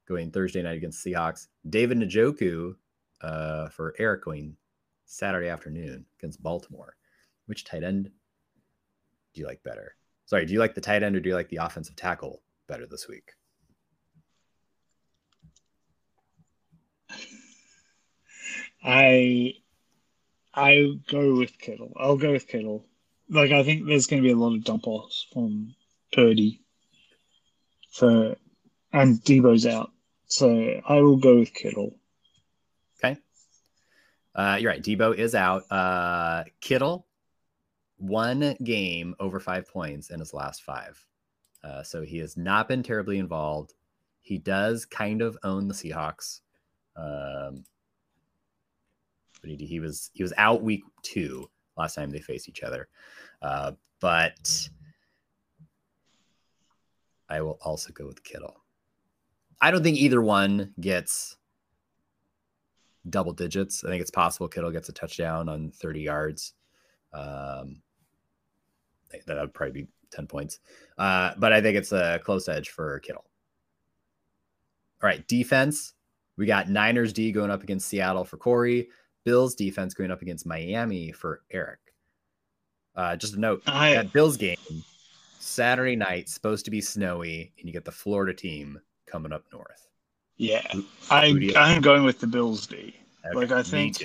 going Thursday night against Seahawks. David Njoku uh, for Eric going Saturday afternoon against Baltimore. Which tight end do you like better? Sorry, do you like the tight end or do you like the offensive tackle better this week? I I go with Kittle. I'll go with Kittle. Like I think there's going to be a lot of dump offs from Purdy. So and Deebo's out. So I will go with Kittle. Okay. Uh, you're right. Debo is out. Uh, Kittle, one game over five points in his last five. Uh, so he has not been terribly involved. He does kind of own the Seahawks. Um, he was he was out week two last time they faced each other. Uh, but I will also go with Kittle. I don't think either one gets double digits. I think it's possible Kittle gets a touchdown on 30 yards. Um, that would probably be 10 points. Uh, but I think it's a close edge for Kittle. All right, defense. We got Niners D going up against Seattle for Corey. Bills defense going up against Miami for Eric. Uh, just a note I that Bills game Saturday night supposed to be snowy, and you get the Florida team coming up north. yeah. I who do you- I'm going with the Bills D. Okay, Like, I think-.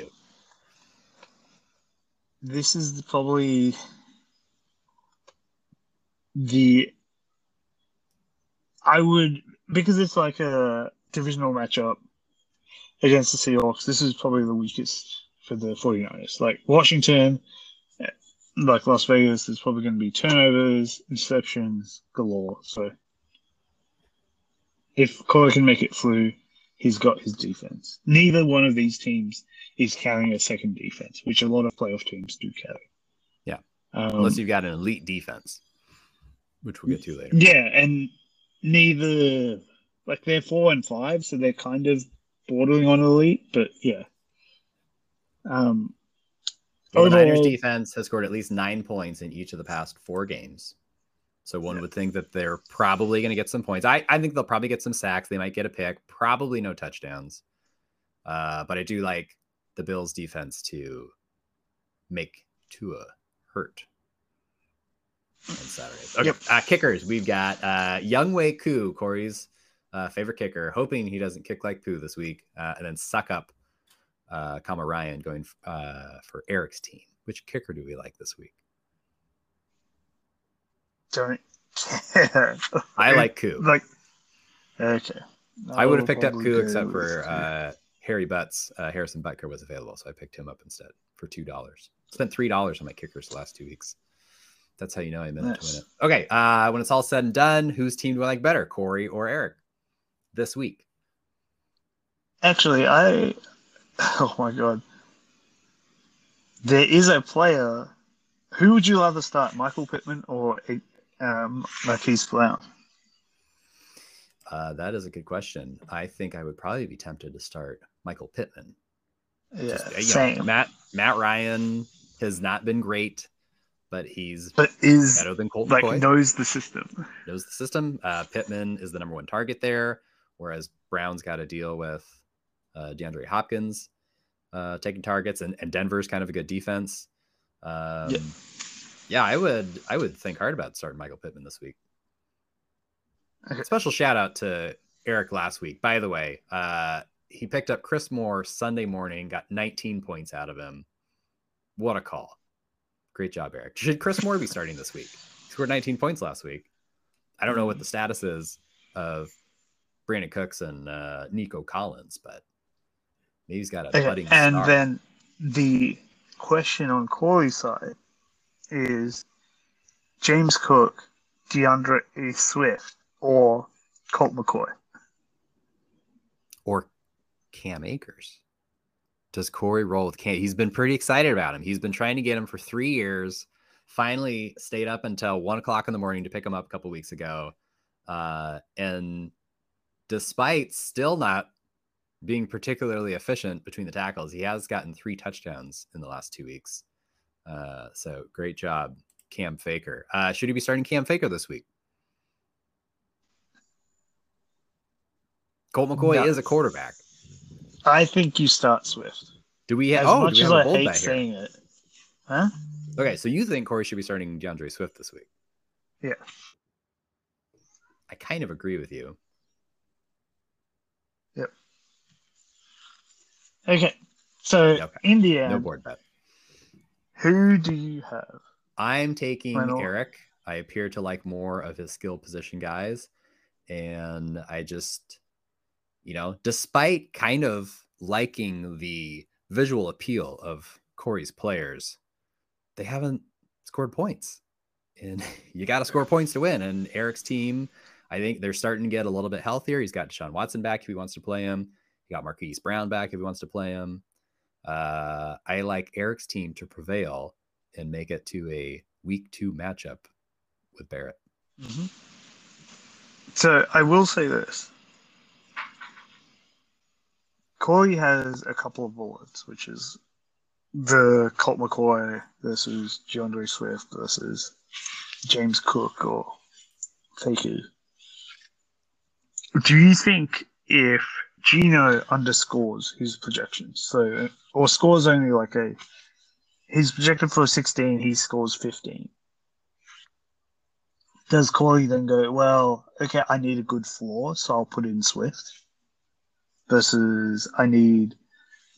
This is probably the I would because it's like a divisional matchup against the Seahawks. This is probably the weakest for the 49ers. Like Washington, like Las Vegas, there's probably going to be turnovers, interceptions galore. So if Corey can make it through, he's got his defense. Neither one of these teams is carrying a second defense, which a lot of playoff teams do carry. Yeah. Um, Unless you've got an elite defense, which we'll get to later. yeah, and neither like they're four and five, so they're kind of bordering on elite, but yeah. Um, Well, the Niners defense has scored at least nine points in each of the past four games. So one would think that they're probably going to get some points. I, I think they'll probably get some sacks. They might get a pick, probably no touchdowns. Uh, but I do like the Bills defense to make Tua hurt on Saturday. Okay. Yep. Uh, kickers, we've got uh, Younghoe Koo, Corey's uh, favorite kicker, hoping he doesn't kick like poo this week, uh, and then suck up uh, Kama Ryan going uh, for Eric's team. Which kicker do we like this week? don't care. I like Koo. like okay. I would have picked up Koo except for uh, Harry Butts. Uh, Harrison Butker was available, so I picked him up instead for two dollars. Spent three dollars on my kickers the last two weeks. That's how you know I meant to win it. Okay, uh, when it's all said and done, whose team do I like better, Corey or Eric, this week? Actually, I. Oh my god. There is a player. Who would you rather start, Michael Pittman or um, Marquise Brown? Uh, that is a good question. I think I would probably be tempted to start Michael Pittman. Yeah, Just, you know, same. Matt Matt Ryan has not been great, but he's but is better than Colt like McCoy. knows the system. knows the system. Uh, Pittman is the number one target there, whereas Brown's got to deal with uh, DeAndre Hopkins uh, taking targets, and, and Denver's kind of a good defense. Um, Yeah. yeah, I would I would think hard about starting Michael Pittman this week. Okay. Special shout out to Eric last week. By the way, uh, he picked up Chris Moore Sunday morning, got 19 points out of him. What a call! Great job, Eric. Should Chris Moore be starting this week? He scored 19 points last week. I don't know what the status is of Brandin Cooks and uh, Nico Collins, but maybe he's got a budding and star. then the question on Corey's side is James Cook, DeAndre Swift, or Colt McCoy. or Cam Akers. Does Corey roll with Cam? He's been pretty excited about him. He's been trying to get him for three years. Finally, stayed up until one o'clock in the morning to pick him up a couple weeks ago. Uh, and despite still not being particularly efficient between the tackles, he has gotten three touchdowns in the last two weeks. Uh, so great job, Cam Faker. Uh, should he be starting Cam Faker this week? Colt McCoy No. is a quarterback. I think you start Swift. Do we have? As oh, much as I hate bet here? saying it. Huh? Okay, so you think Corey should be starting DeAndre Swift this week? Yeah. I kind of agree with you. Okay. So Okay. in the No board bet. who do you have? I'm taking Reynolds. Eric. I appear to like more of his skill position guys. And I just, you know, despite kind of liking the visual appeal of Corey's players, they haven't scored points. And you got to score points to win. And Eric's team, I think they're starting to get a little bit healthier. He's got Deshaun Watson back if he wants to play him. He got Marquise Brown back if he wants to play him. Uh, I like Eric's team to prevail and make it to a week two matchup with Barrett. So I will say this. Corey has a couple of bullets, which is the Colt McCoy versus DeAndre Swift versus James Cook or Faker. Do you think if Geno underscores his projections, so or scores only like a he's projected for 16, he scores 15. Does Corey then go, well, okay, I need a good floor, so I'll put in Swift? Versus I need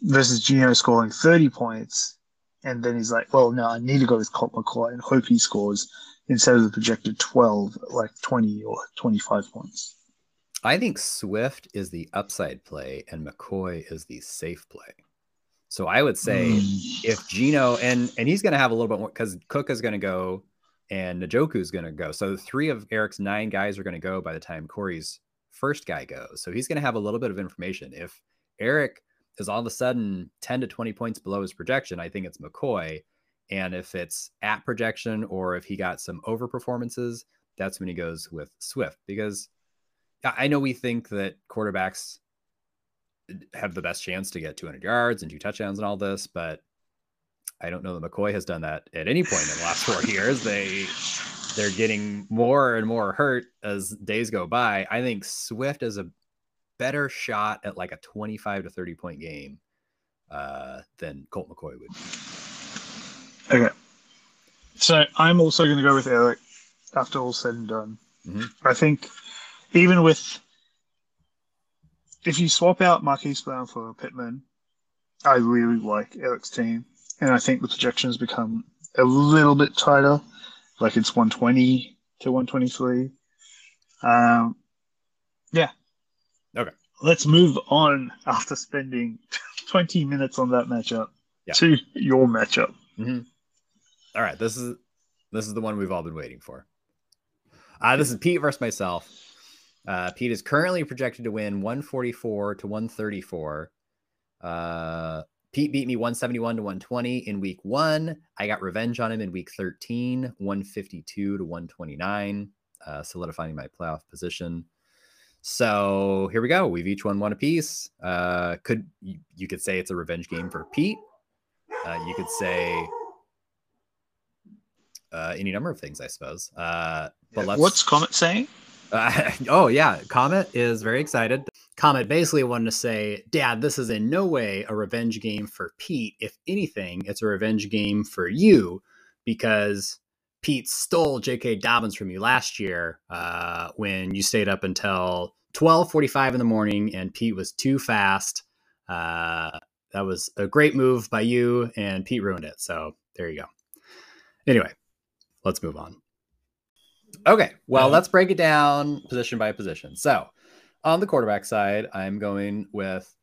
versus Geno scoring 30 points, and then he's like, well, no, I need to go with Colt McCoy and hope he scores instead of the projected 12, like 20 or 25 points. I think Swift is the upside play and McCoy is the safe play. So I would say Mm. if Geno and and he's going to have a little bit more because Cook is going to go and Njoku is going to go. So three of Eric's nine guys are going to go by the time Corey's first guy goes. So he's going to have a little bit of information. If Eric is all of a sudden 10 to 20 points below his projection, I think it's McCoy. And if it's at projection or if he got some over performances, that's when he goes with Swift because I I know we think that quarterbacks have the best chance to get 200 yards and two touchdowns and all this, but I don't know that McCoy has done that at any point in the last four years. They they're getting more and more hurt as days go by. I think Swift is a better shot at like a 25 to 30 point game uh, than Colt McCoy would. be. Okay. So I'm also going to go with Eric after all said and done. Mhm. I think even with if you swap out Marquise Brown for Pittman, I really like Eric's team, and I think the projections become a little bit tighter, like it's 120 to 123. Um, yeah. Okay. Let's move on after spending 20 minutes on that matchup Yeah. to your matchup. All right, this is this is the one we've all been waiting for. Uh, this is Pete versus myself. Uh, Pete is currently projected to win 144 to 134. Uh, Pete beat me 171 to 120 in week one. I got revenge on him in week 13, 152 to 129, uh, solidifying my playoff position. So here we go. We've each won one apiece. Uh, could you, you could say it's a revenge game for Pete. Uh, you could say uh, any number of things, I suppose. Uh, but let's. What's Comet saying? Uh, oh yeah, Comet is very excited. Comet basically wanted to say, Dad, this is in no way a revenge game for Pete. If anything, it's a revenge game for you because Pete stole J.K. Dobbins from you last year uh, when you stayed up until 12:45 in the morning, and Pete was too fast. Uh, that was a great move by you, and Pete ruined it. So there you go. Anyway, let's move on. Okay, well, let's break it down position by position. So on the quarterback side, I'm going with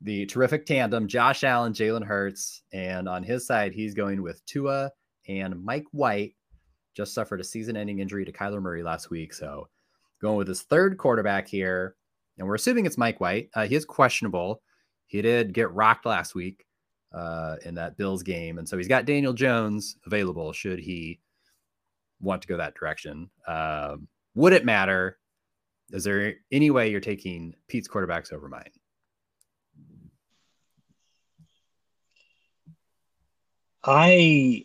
the terrific tandem Josh Allen, Jalen Hurts, and on his side, he's going with Tua and Mike White just suffered a season ending injury to Kyler Murray last week. So going with his third quarterback here, and we're assuming it's Mike White. Uh, he is questionable. He did get rocked last week uh, in that Bills game. And so he's got Daniel Jones available should he want to go that direction. Um, would it matter? Is there any way you're taking Pete's quarterbacks over mine? I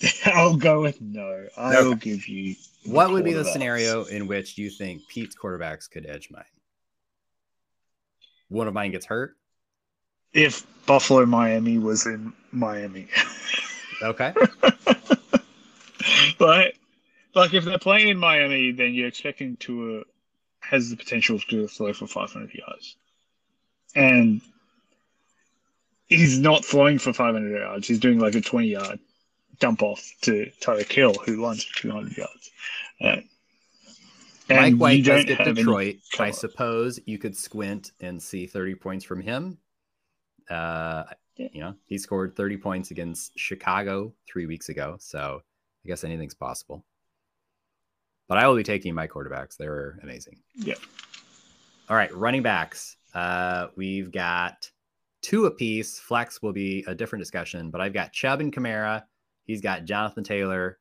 I'll go with no. I'll okay. give you. What would be the scenario in which you think Pete's quarterbacks could edge mine? One of mine gets hurt. If Buffalo Miami was in Miami. Okay. but like if they're playing in Miami, then you're expecting to uh, has the potential to throw for 500 yards, and he's not throwing for 500 yards. He's doing like a 20 yard dump off to Tyreek Hill, who runs for 200 yards. Uh, Mike White does get Detroit. I suppose you could squint and see 30 points from him. Uh, you know, he scored 30 points against Chicago three weeks ago. So I guess anything's possible. But I will be taking my quarterbacks. They're amazing. Yeah. All right, running backs. Uh, we've got two apiece. Flex will be a different discussion, but I've got Chubb and Kamara He's got Jonathan Taylor,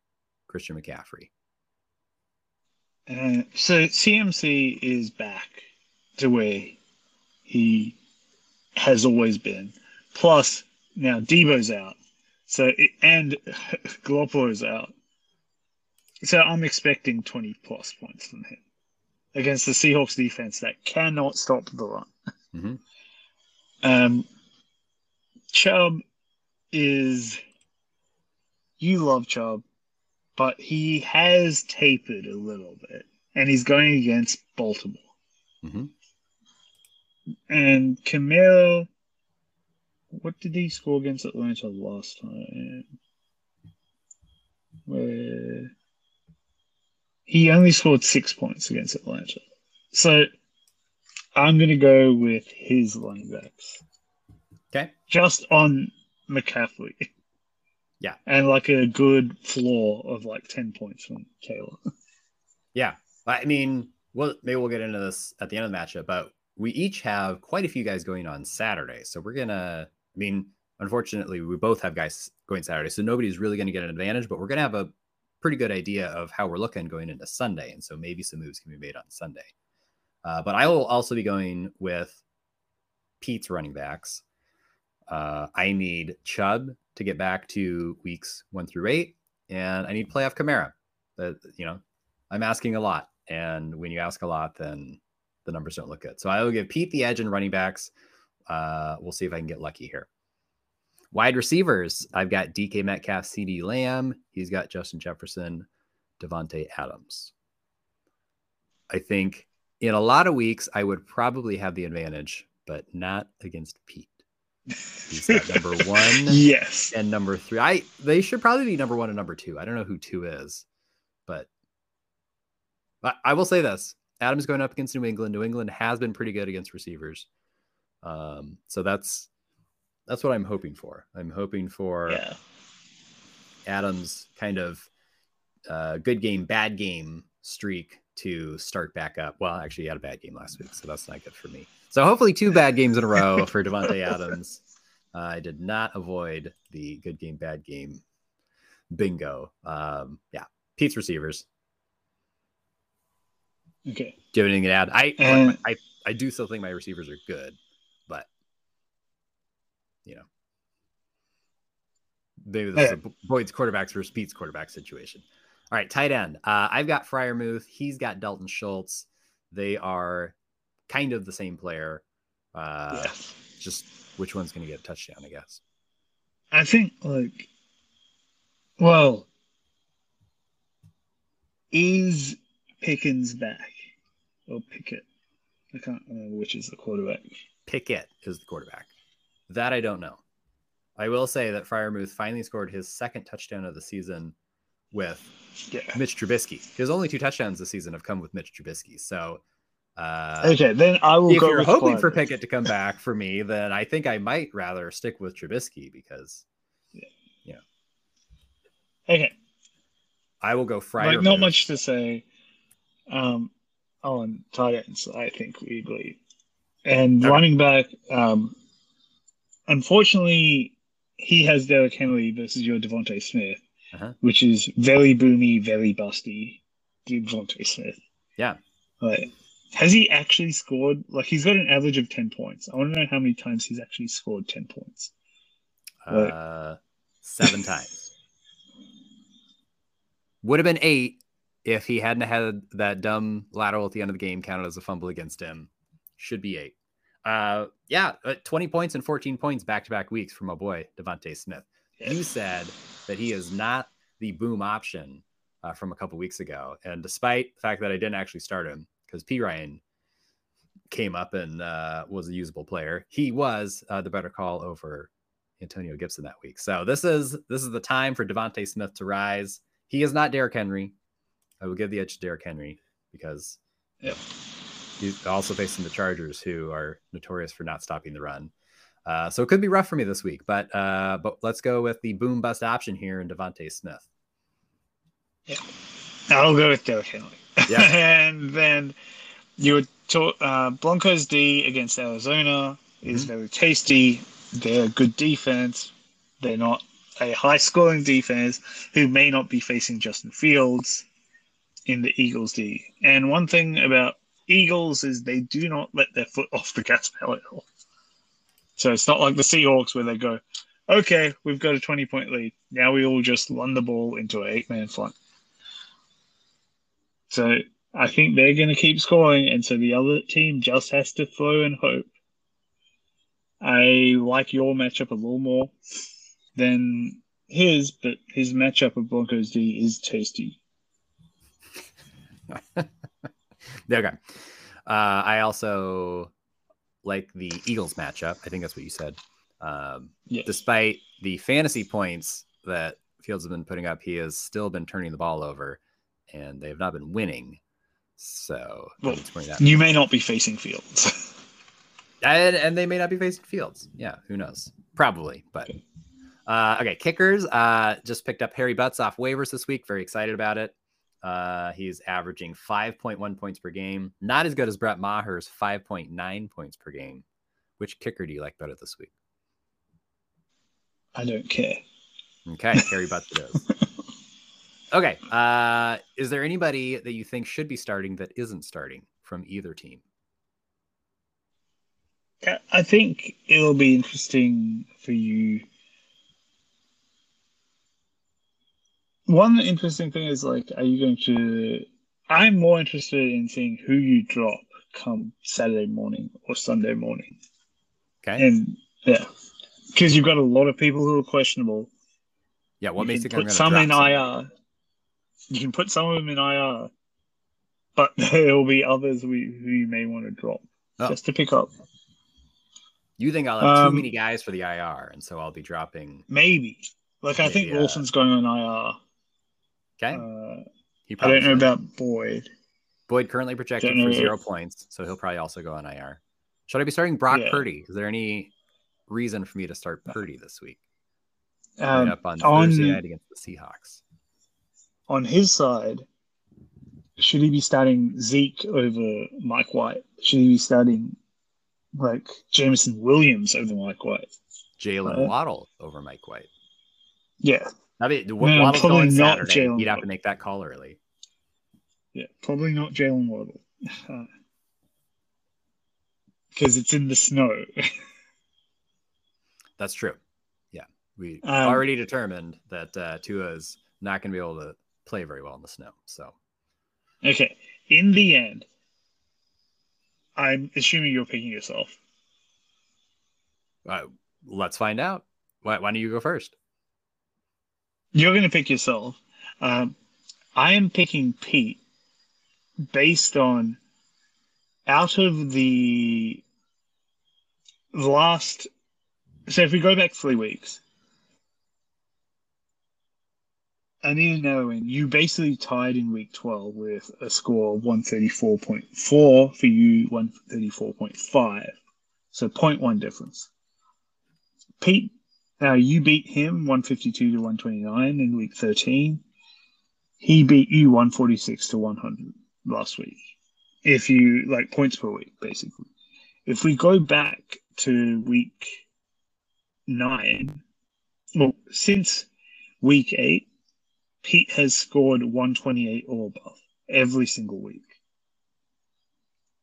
Christian McCaffrey. Uh, so CMC is back to where he has always been. Plus, now Deebo's out. So it, and Garoppolo's out. So I'm expecting 20 plus points from him against the Seahawks defense that cannot stop the run. Mm-hmm. Um, Chubb is you love Chubb, but he has tapered a little bit, and he's going against Baltimore. Mm-hmm. And Kamara, what did he score against Atlanta last time? Where he only scored six points against Atlanta. So I'm going to go with his running backs. Okay. Just on McCaffrey. Yeah. And like a good floor of like 10 points from Taylor. yeah. I mean, well, maybe we'll get into this at the end of the matchup, but we each have quite a few guys going on Saturday. So we're going to, I mean, unfortunately, we both have guys going Saturday. So nobody's really going to get an advantage, but we're going to have a pretty good idea of how we're looking going into Sunday. And so maybe some moves can be made on Sunday. Uh, but I will also be going with Pete's running backs. Uh, I need Chubb to get back to weeks one through eight, and I need playoff Kamara. That you know, I'm asking a lot, and when you ask a lot, then the numbers don't look good. So I will give Pete the edge in running backs. Uh, we'll see if I can get lucky here. Wide receivers, I've got DK Metcalf, CeeDee Lamb. He's got Justin Jefferson, Davante Adams. I think in a lot of weeks, I would probably have the advantage, but not against Pete. He's got number one. yes. And number three. I they should probably be number one and number two. I don't know who two is, but I, I will say this. Adams going up against New England. New England has been pretty good against receivers. Um, so that's that's what I'm hoping for. I'm hoping for yeah. Adams kind of uh, good game, bad game streak to start back up. Well, actually, he had a bad game last week, so that's not good for me. So hopefully, two bad games in a row for Davante Adams. Uh, I did not avoid the good game, bad game bingo. Um, yeah, Pete's receivers. Okay. Do you have anything to add? I, I I do still think my receivers are good, you know, maybe this is a Boyd's quarterbacks versus Pete's quarterback situation. All right, tight end. Uh, I've got Freiermuth. He's got Dalton Schultz. They are kind of the same player. Uh, yeah. Just which one's going to get a touchdown? I guess. I think like well is Pickens back or Pickett? I can't remember which is the quarterback. Pickett is the quarterback. That I don't know. I will say that Freiermuth finally scored his second touchdown of the season with Yeah. Mitch Trubisky. His only two touchdowns this season have come with Mitch Trubisky. So, uh, Okay, then I will if go you're hoping for Pickett to come back for me, then I think I might rather stick with Trubisky because yeah, Okay. I will go Fryer. Like not much to say um, on tight ends. I think we agree. And running back, um, unfortunately, he has Derrick Henry versus your DeVonta Smith, Uh-huh. which is very boomy, very busty. DeVonta Smith. Yeah. Like, has he actually scored? Like, he's got an average of ten points. I want to know how many times he's actually scored ten points. Uh, seven times. Would have been eight if he hadn't had that dumb lateral at the end of the game counted as a fumble against him. Should be eight. Uh, yeah, uh, 20 points and 14 points back to back weeks from my boy, DeVonta Smith. You said that he is not the boom option uh, from a couple weeks ago. And despite the fact that I didn't actually start him because P. Ryan came up and uh, was a usable player, he was uh, the better call over Antonio Gibson that week. So this is this is the time for DeVonta Smith to rise. He is not Derrick Henry. I will give the edge to Derrick Henry because Yeah. He's also facing the Chargers, who are notorious for not stopping the run. Uh, so it could be rough for me this week, but uh, but let's go with the boom bust option here in DeVonta Smith. Yeah, I'll go with Derrick Henry. Yeah. and then you would talk uh, Broncos D against Arizona is Mhm. very tasty. They're a good defense. They're not a high scoring defense who may not be facing Justin Fields in the Eagles D. And one thing about Eagles is they do not let their foot off the gas pedal at all. So it's not like the Seahawks where they go, okay, we've got a 20 point lead. Now we all just run the ball into an eight man front. So I think they're going to keep scoring, and so the other team just has to throw and hope. I like your matchup a little more than his, but his matchup of Broncos D is tasty. Okay. Uh, I also like the Eagles matchup. I think that's what you said. Um, Yes. despite the fantasy points that Fields has been putting up, he has still been turning the ball over, and they have not been winning. So Well. You may not be facing Fields. and, and they may not be facing Fields. Yeah, who knows? Probably, but uh, okay. Kickers uh, just picked up Harry Butts off waivers this week. Very excited about it. Uh, he's averaging 5.1 points per game. Not as good as Brett Maher's 5.9 points per game. Which kicker do you like better this week? I don't care. Okay, Harry Butts it is. Okay. Uh, is there anybody that you think should be starting that isn't starting from either team? I- I think it'll be interesting for you. One interesting thing is like, are you going to? I'm more interested in seeing who you drop come Saturday morning or Sunday morning, Okay. and yeah, because you've got a lot of people who are questionable. yeah. What you makes think put some in? IR? You can put some of them in IR, but there will be others we, who you may want to drop Oh. just to pick up. You think I'll have too Um, many guys for the IR, and so I'll be dropping. Maybe. Like I think uh, Wilson's going on IR. Okay. Uh, he I don't know should. about Boyd. Boyd currently projected for if- zero points, so he'll probably also go on IR. Should I be starting Brock Yeah. Purdy? Is there any reason for me to start Purdy this week? Um, up on, on- Thursday night against the Seahawks. on his side, should he be starting Zeke over Mike White? Should he be starting like Jameson Williams over Mike White? Jalen Uh, Waddle over Mike White. Yeah, I mean, No, Waddle's going not Saturday. Jalen He'd have to make that call early. yeah, probably not Jalen Waddle. Because it's in the snow. That's true. Yeah, we Um, already determined that uh, Tua is not going to be able to play very well in the snow. So okay. In the end, I'm assuming you're picking yourself. uh, let's find out. Why, why don't you go first? You're going to pick yourself. Um, I am picking Pete based on out of the last. So if we go back three weeks, I need to know when you basically tied in week 12 with a score of 134.4 for you, 134.5. So 0.1 difference. Pete, uh, you beat him 152 to 129 in week 13. He beat you 146 to 100 last week. If you like points per week, basically. If we go back to week nine, well, since week eight, Pete has scored 128 or above every single week.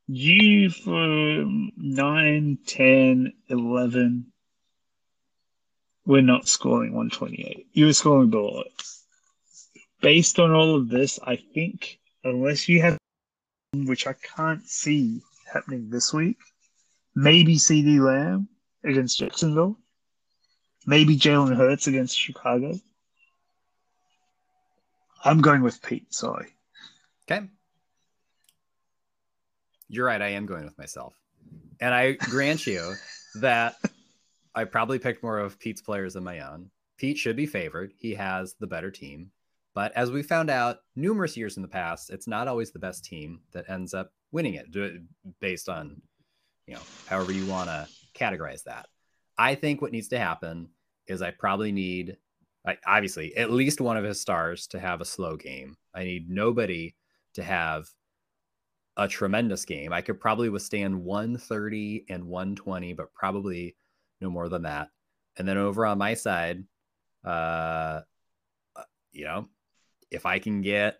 You for 9, 10, 11, we're not scoring 128. You were scoring below it. Based on all of this, I think unless you have, which I can't see happening this week, maybe CeeDee Lamb against Jacksonville, maybe Jalen Hurts against Chicago. I'm going with Pete. Sorry. Okay. You're right. I am going with myself. And I grant you that I probably picked more of Pete's players than my own. Pete should be favored. He has the better team. But as we found out numerous years in the past, it's not always the best team that ends up winning it based on, you know, however you want to categorize that. I think what needs to happen is I probably need, I, obviously, at least one of his stars to have a slow game. I need nobody to have a tremendous game. I could probably withstand 130 and 120, but probably no more than that. And then over on my side, uh, you know, if I can get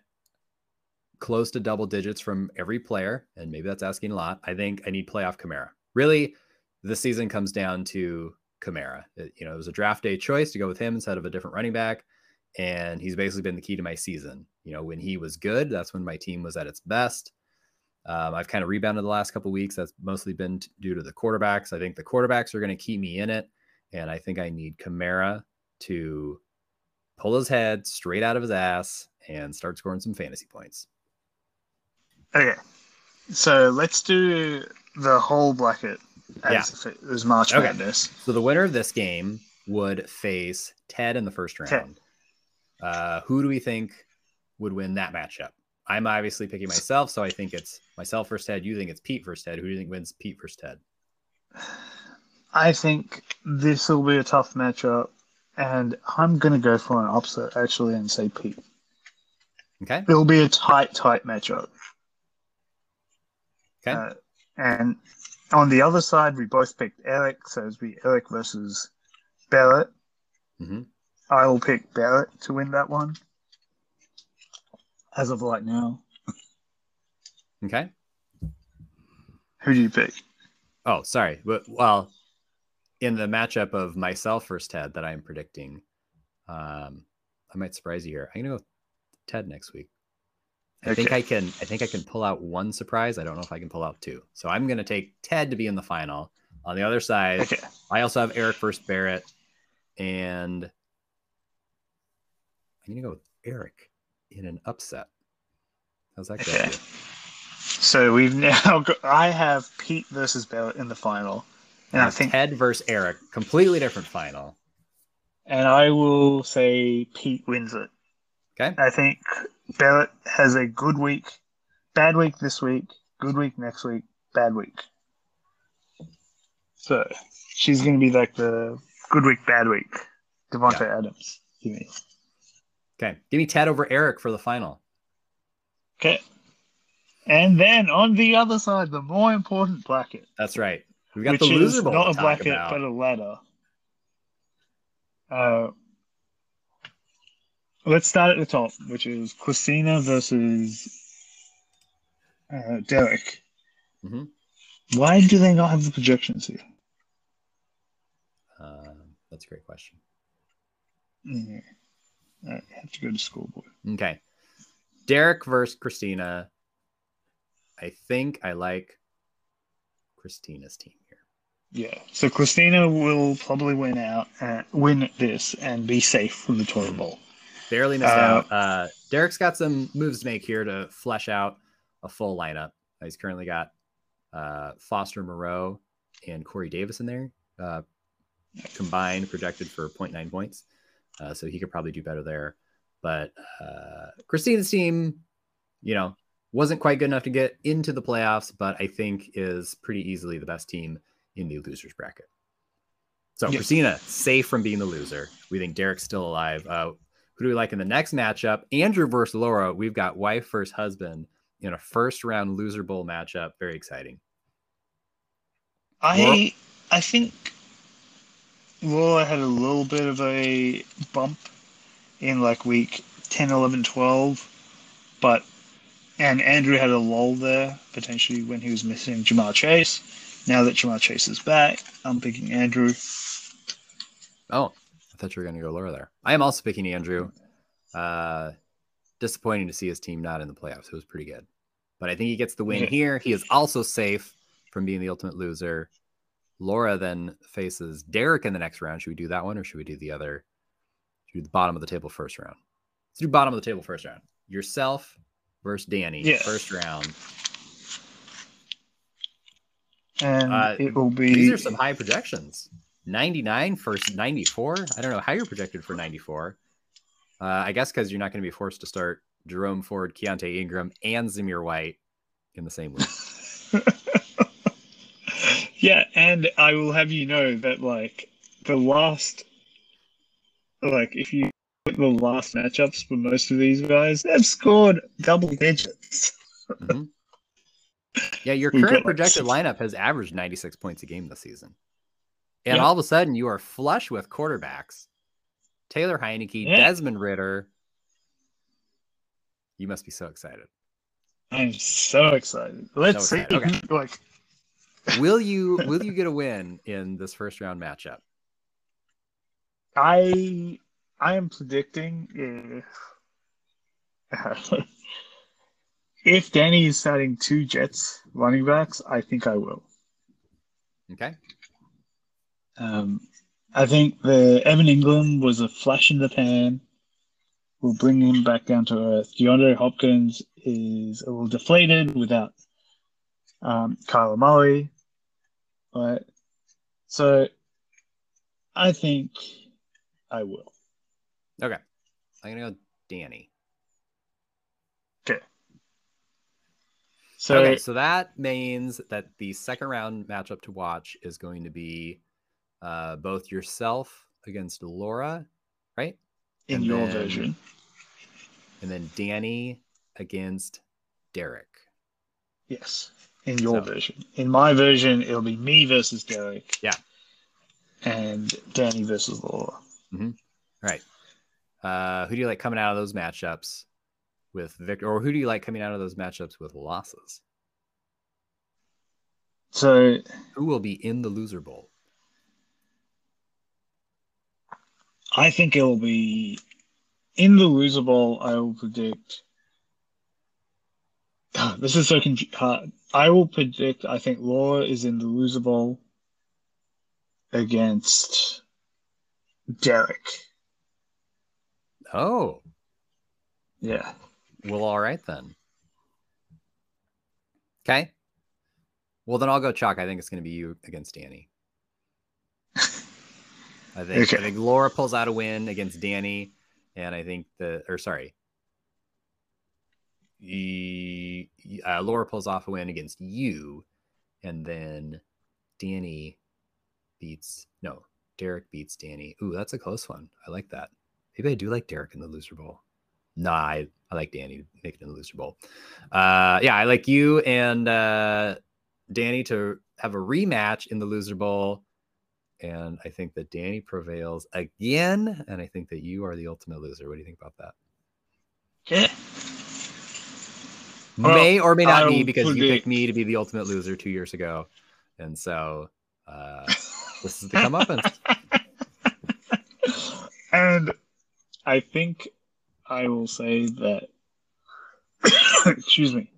close to double digits from every player, and maybe that's asking a lot, I think I need playoff Kamara. Really, the season comes down to Kamara. It, you know, it was a draft day choice to go with him instead of a different running back. And he's basically been the key to my season. You know, when he was good, that's when my team was at its best. Um, I've kind of rebounded the last couple weeks. That's mostly been t- due to the quarterbacks. I think the quarterbacks are going to keep me in it, and I think I need Kamara to pull his head straight out of his ass and start scoring some fantasy points. Okay. So let's do the whole bracket as if it was March Okay. Madness. So the winner of this game would face Ted in the first Okay. round. Uh, who do we think would win that matchup? I'm obviously picking myself, so I think it's myself first head. You think it's Pete first head. Who do you think wins Pete first head? I think this will be a tough matchup, and I'm going to go for an upset actually and say Pete. Okay. It'll be a tight, tight matchup. Okay. Uh, and on the other side, we both picked Eric, so it'll be Eric versus Barrett. hmm I will pick Barrett to win that one. As of right now, Okay. who do you pick? Oh, sorry. But well, in the matchup of myself versus Ted that I'm predicting, um, I might surprise you here. I'm gonna go with Ted next week. I think I can. I think I can pull out one surprise. I don't know if I can pull out two. So I'm gonna take Ted to be in the final. On the other side, Okay. I also have Eric versus Barrett, and I'm gonna go with Eric in an upset. How's that Okay. So we've now got, I have Pete versus Barrett in the final. And I think Ted versus Eric, completely different final. and I will say Pete wins it. Okay. I think Barrett has a good week, bad week this week, good week next week, bad week. So she's going to be like the good week, bad week. Davante Adams. You mean? Okay. Give me Ted over Eric for the final. Okay. And then on the other side, the more important bracket, That's right. We've got the loser bowl not a bracket about. but a ladder. Uh, let's start at the top, which is Christina versus uh, Derek. Mm-hmm. Why do they not have the projections here? Um, that's a great question. Yeah. I have to go to schoolboy. Okay. Derek versus Christina. I think I like Christina's team here. Yeah. So Christina will probably win out, uh, win this, and be safe from the toilet bowl. Barely missed Uh, out. Uh, Derek's got some moves to make here to flesh out a full lineup. He's currently got uh, Foster Moreau and Corey Davis in there, uh, combined projected for 0.9 points. Uh, so he could probably do better there. But uh, Christina's team, you know, wasn't quite good enough to get into the playoffs, but I think is pretty easily the best team in the losers bracket. So Yes. Christina safe from being the loser. We think Derek's still alive. Uh, who do we like in the next matchup? Andrew versus Laura. We've got wife versus husband in a first round loser bowl matchup. Very exciting. I I think Laura had a little bit of a bump in like week 10, 11, 12, but and Andrew had a lull there potentially when he was missing Ja'Marr Chase. Now that Ja'Marr Chase is back, I'm picking Andrew. Oh, I thought you were going to go Laura there. I am also picking Andrew. Uh, disappointing to see his team not in the playoffs. It was pretty good, but I think he gets the win Yeah. here. He is also safe from being the ultimate loser. Laura then faces Derek in the next round. Should we do that one or should we do the other? Should we do the bottom of the table first round? Let's do bottom of the table first round. Yourself versus Danny, Yeah. first round. And Uh, it will be These are some high projections. 99 versus 94. I don't know how you're projected for 94. Uh, I guess because you're not going to be forced to start Jerome Ford, Keaontay Ingram, and Zamir White in the same week. yeah, and I will have you know that like the last, like if you look the last matchups for most of these guys, they've scored double digits. Mhm. Yeah, your current got, like, projected lineup has averaged 96 points a game this season. And Yeah. all of a sudden, you are flush with quarterbacks. Taylor Heinicke, Yeah. Desmond Ridder. You must be so excited. I'm so excited. Let's So see. Okay. Like Will you will you get a win in this first round matchup? I, I am predicting if if Danny is starting two Jets running backs, I think I will. Okay. Um, I think the Evan Engram was a flash in the pan. We'll bring him back down to earth. DeAndre Hopkins is a little deflated without um, Kyler Murray. But so I think I will. Okay. I'm gonna go Danny. So okay, so that means that the second round matchup to watch is going to be uh, both yourself against Laura, right? in and your then- version, And then Danny against Derek. yes, in your So- version. In my version, it'll be me versus Derek. Yeah. And Danny versus Laura. Right. Uh, who do you like coming out of those matchups with Victor, or who do you like coming out of those matchups with losses? So Who will be in the loser bowl? I think it'll be in the loser bowl. I will predict. This is so hard. I will predict. I think Laura is in the loser bowl against Derek. Oh, Yeah. well, all right then. Okay. Well, then I'll go chalk. I think it's going to be you against Danny. I think Okay. I think Laura pulls out a win against Danny, and I think the or sorry, uh, Laura pulls off a win against you, and then Danny beats no Derek beats Danny. Ooh, that's a close one. I like that. Maybe I do like Derek in the loser bowl. Nah, I, I like Danny to make it in the loser bowl. Uh, yeah, I like you and uh, Danny to have a rematch in the loser bowl. And I think that Danny prevails again. And I think that you are the ultimate loser. What do you think about that? Yeah. may or may not I'll be because you picked me to be the ultimate loser two years ago, and so uh, this is the comeuppance. and I think I will say that. excuse me.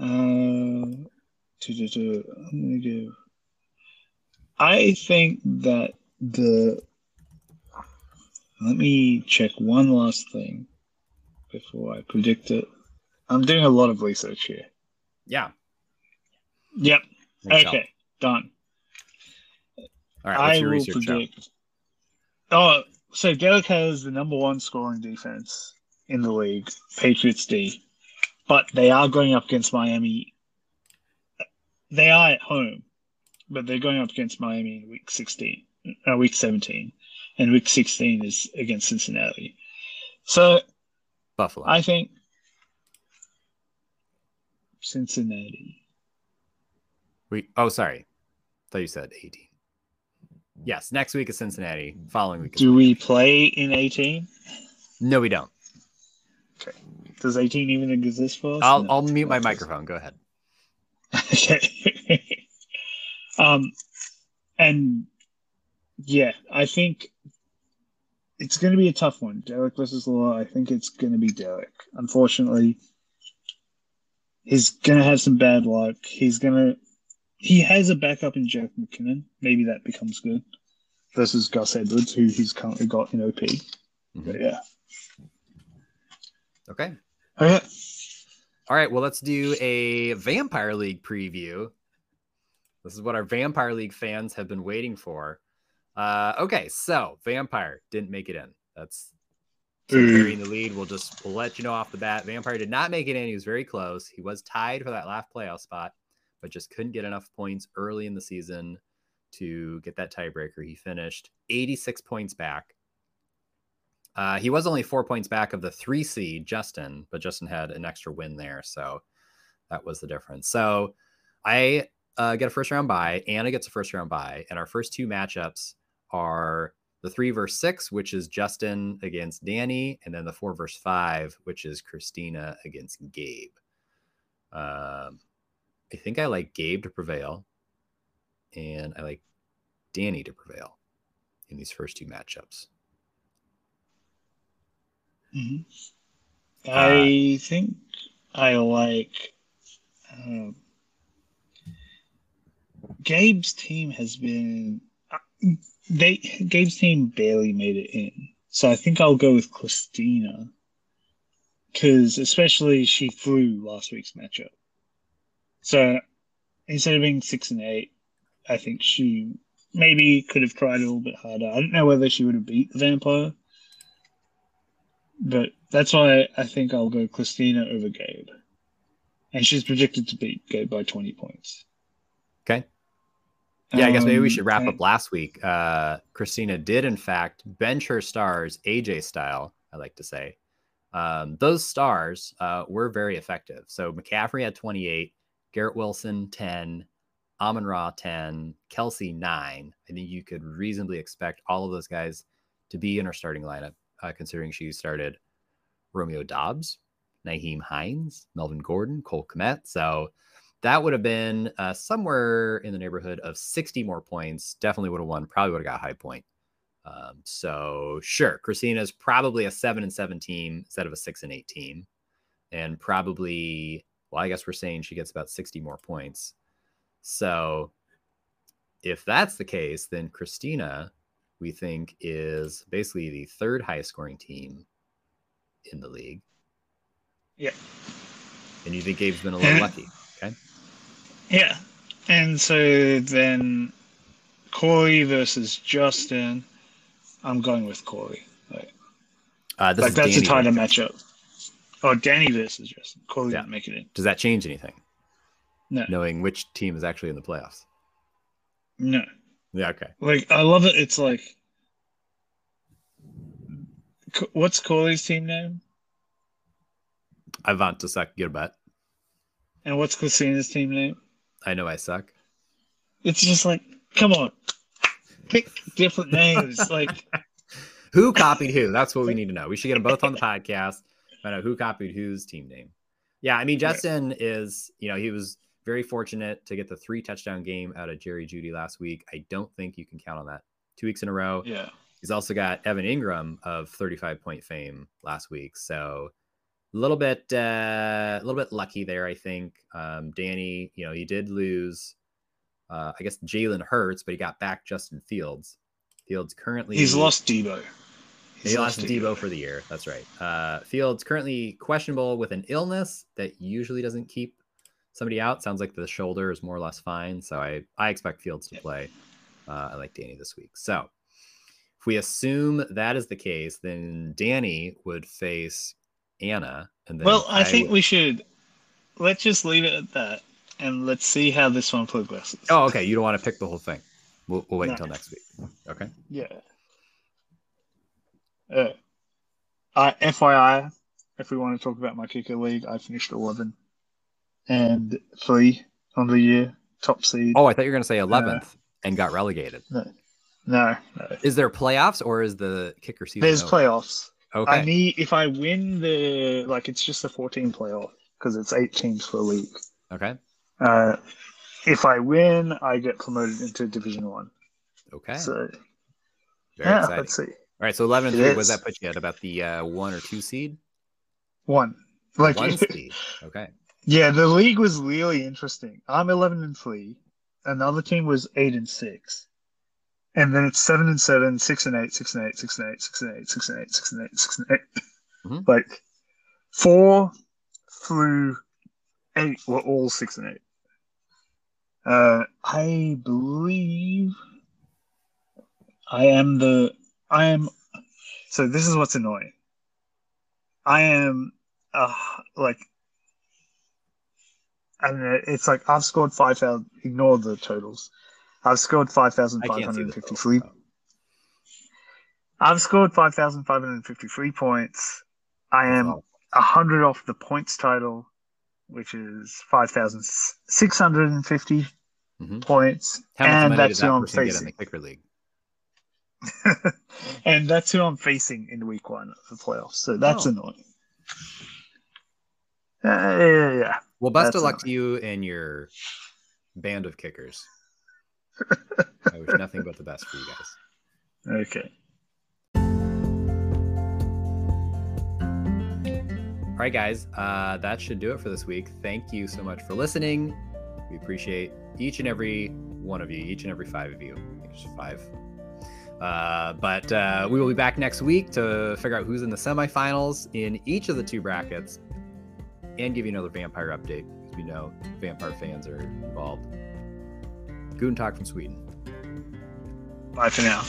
Uh, to, to, to, I'm gonna give. I think that the. Let me check one last thing before I predict it. I'm doing a lot of research here. Yeah. Yep. think so. Okay. Done. All right. What's I your will research predict. Oh, so Derek has the number one scoring defense in the league, Patriots D, but they are going up against Miami. They are at home, but they're going up against Miami in week sixteen, uh, week seventeen, and week sixteen is against Cincinnati. So Buffalo. I think Cincinnati. We oh sorry. thought you said 18. Yes, next week is Cincinnati. Following week Do we play in eighteen? No, we don't. Okay. Does eighteen even exist for us? I'll No. I'll mute my microphone. Go ahead. Okay. um, and yeah, I think it's going to be a tough one. Derek versus Law. I think it's going to be Derek. Unfortunately, he's going to have some bad luck. He's going to. He has a backup in Jerick McKinnon. Maybe that becomes good versus Gus Edwards, who he's currently got in OP. But yeah. Okay. Okay. All right. Well, let's do a Vampire League preview. This is what our Vampire League fans have been waiting for. Uh, okay, so Vampire didn't make it in. That's so Ooh. burying the lead. We'll just we'll let you know off the bat. Vampire did not make it in. He was very close. He was tied for that last playoff spot, but just couldn't get enough points early in the season to get that tiebreaker. He finished 86 points back. Uh, he was only four points back of the three seed, Justin, but Justin had an extra win there. So that was the difference. So I uh, get a first round bye. Anna gets a first round bye. And our first two matchups are the three verse six, which is Justin against Danny, and then the four verse five, which is Christina against Gabe. Um, I think I like Gabe to prevail, and I like Danny to prevail in these first two matchups. Mhm. Uh, I think I like. Um, Gabe's team has been. They Gabe's team barely made it in, so I think I'll go with Christina, because especially she flew last week's matchup. So instead of being six and eight, I think she maybe could have tried a little bit harder. I don't know whether she would have beat the vampire. But that's why I think I'll go Christina over Gabe. And she's projected to beat Gabe by 20 points. Yeah, I guess maybe we Um, should wrap up last week. Uh, Christina did, in fact, bench her stars, AJ style, I like to say. Um, those stars uh, were very effective. So McCaffrey had 28, Garrett Wilson 10, Amon Ra 10, Kelce 9. I think you could reasonably expect all of those guys to be in her starting lineup, uh, considering she started Romeo Doubs, Nyheim Hines, Melvin Gordon, Cole Kmet. So that would have been uh, somewhere in the neighborhood of 60 more points. Definitely would have won. Probably would have got a high point. Um, so sure, Christina's probably a seven and seven team instead of a six and eight team, and probably well, I guess we're saying she gets about 60 more points. So if that's the case, then Christina, we think, is basically the third highest scoring team in the league. Yeah. And you think Gabe's been a little lucky. Okay. Yeah. And so then Corey versus Justin. I'm going with Corey. Like, Uh, this like that's a Danny tighter matchup. Oh, Danny versus Justin. Corey Yeah. didn't make it in. Does that change anything? No. Knowing which team is actually in the playoffs. No. Yeah. Okay. Like, I love it. It's like, what's Corey's team name? I want to suck your butt. And what's Christina's team name? I know I suck. It's just like, come on, pick different names. like, Who copied who? That's what we need to know. We should get them both on the podcast. Find out who copied whose team name. Yeah, I mean Justin is, you know, he was very fortunate to get the three touchdown game out of Jerry Jeudy last week. I don't think you can count on that. Two weeks in a row. Yeah. He's also got Evan Engram of 35 point fame last week. So a little bit uh, a little bit lucky there, I think. Um, Danny, you know, he did lose uh, I guess Jalen Hurts, but he got back Justin Fields. Fields currently He's lost Deebo. he lost Deebo for the year. That's right. Uh, Fields currently questionable with an illness that usually doesn't keep somebody out. Sounds like the shoulder is more or less fine. So I, I expect Fields to play. Uh, I like Danny this week. So if we assume that is the case, then Danny would face Anna. And then Well, I think would- we should let's just leave it at that and let's see how this one progresses. Oh, okay. You don't want to pick the whole thing. We'll, we'll wait No. until next week. Okay. Yeah. Uh, uh, FYI, if we want to talk about my kicker league, I finished 11 and 3 on the year, top seed. Oh, I thought you were going to say 11th and got relegated. No, no. Is there playoffs or is the kicker season? There's over? playoffs. Okay. I need, if I win the, like, it's just a 14 playoff because it's eight teams per league. okay. Uh, if I win, I get promoted into Division One. Okay. So, Very yeah, exciting. let's see. All right. So 11 and It 3, what does that put you at? About the uh, one or two seed? One. Like, One seed. Okay. Yeah, the league was really interesting. I'm 11 and 3. Another team was 8 and 6. And then it's 7 and 7, 6 and 8, 6 and 8, 6 and 8, 6 and 8, 6 and 8, 6 and 8, 6 and 8. Mhm. Like 4 through 8 were all 6 and 8. Uh, I believe I am the. I am. So this is what's annoying. I am uh, like I don't know. It's like I've scored five thousand. Ignore the totals. I've scored five thousand I five can't see hundred the fifty-three. totals, I've scored five thousand five hundred fifty-three points. I am a hundred off the points title, which is five thousand six hundred and fifty Mhm. points, How much and money that's does who that I'm person get in the kicker league? and that's who I'm facing in week one of the playoffs. So that's Oh. annoying. Uh, yeah, yeah. Well, best of luck to you and your band of kickers. I wish nothing but the best for you guys. Okay. All right, guys, uh, that should do it for this week. Thank you so much for listening. We appreciate each and every one of you, each and every five of you. There's five. Uh, but uh, we will be back next week to figure out who's in the semifinals in each of the two brackets and give you another vampire update. As we know, vampire fans are involved. Goon Talk from Sweden. Bye for now.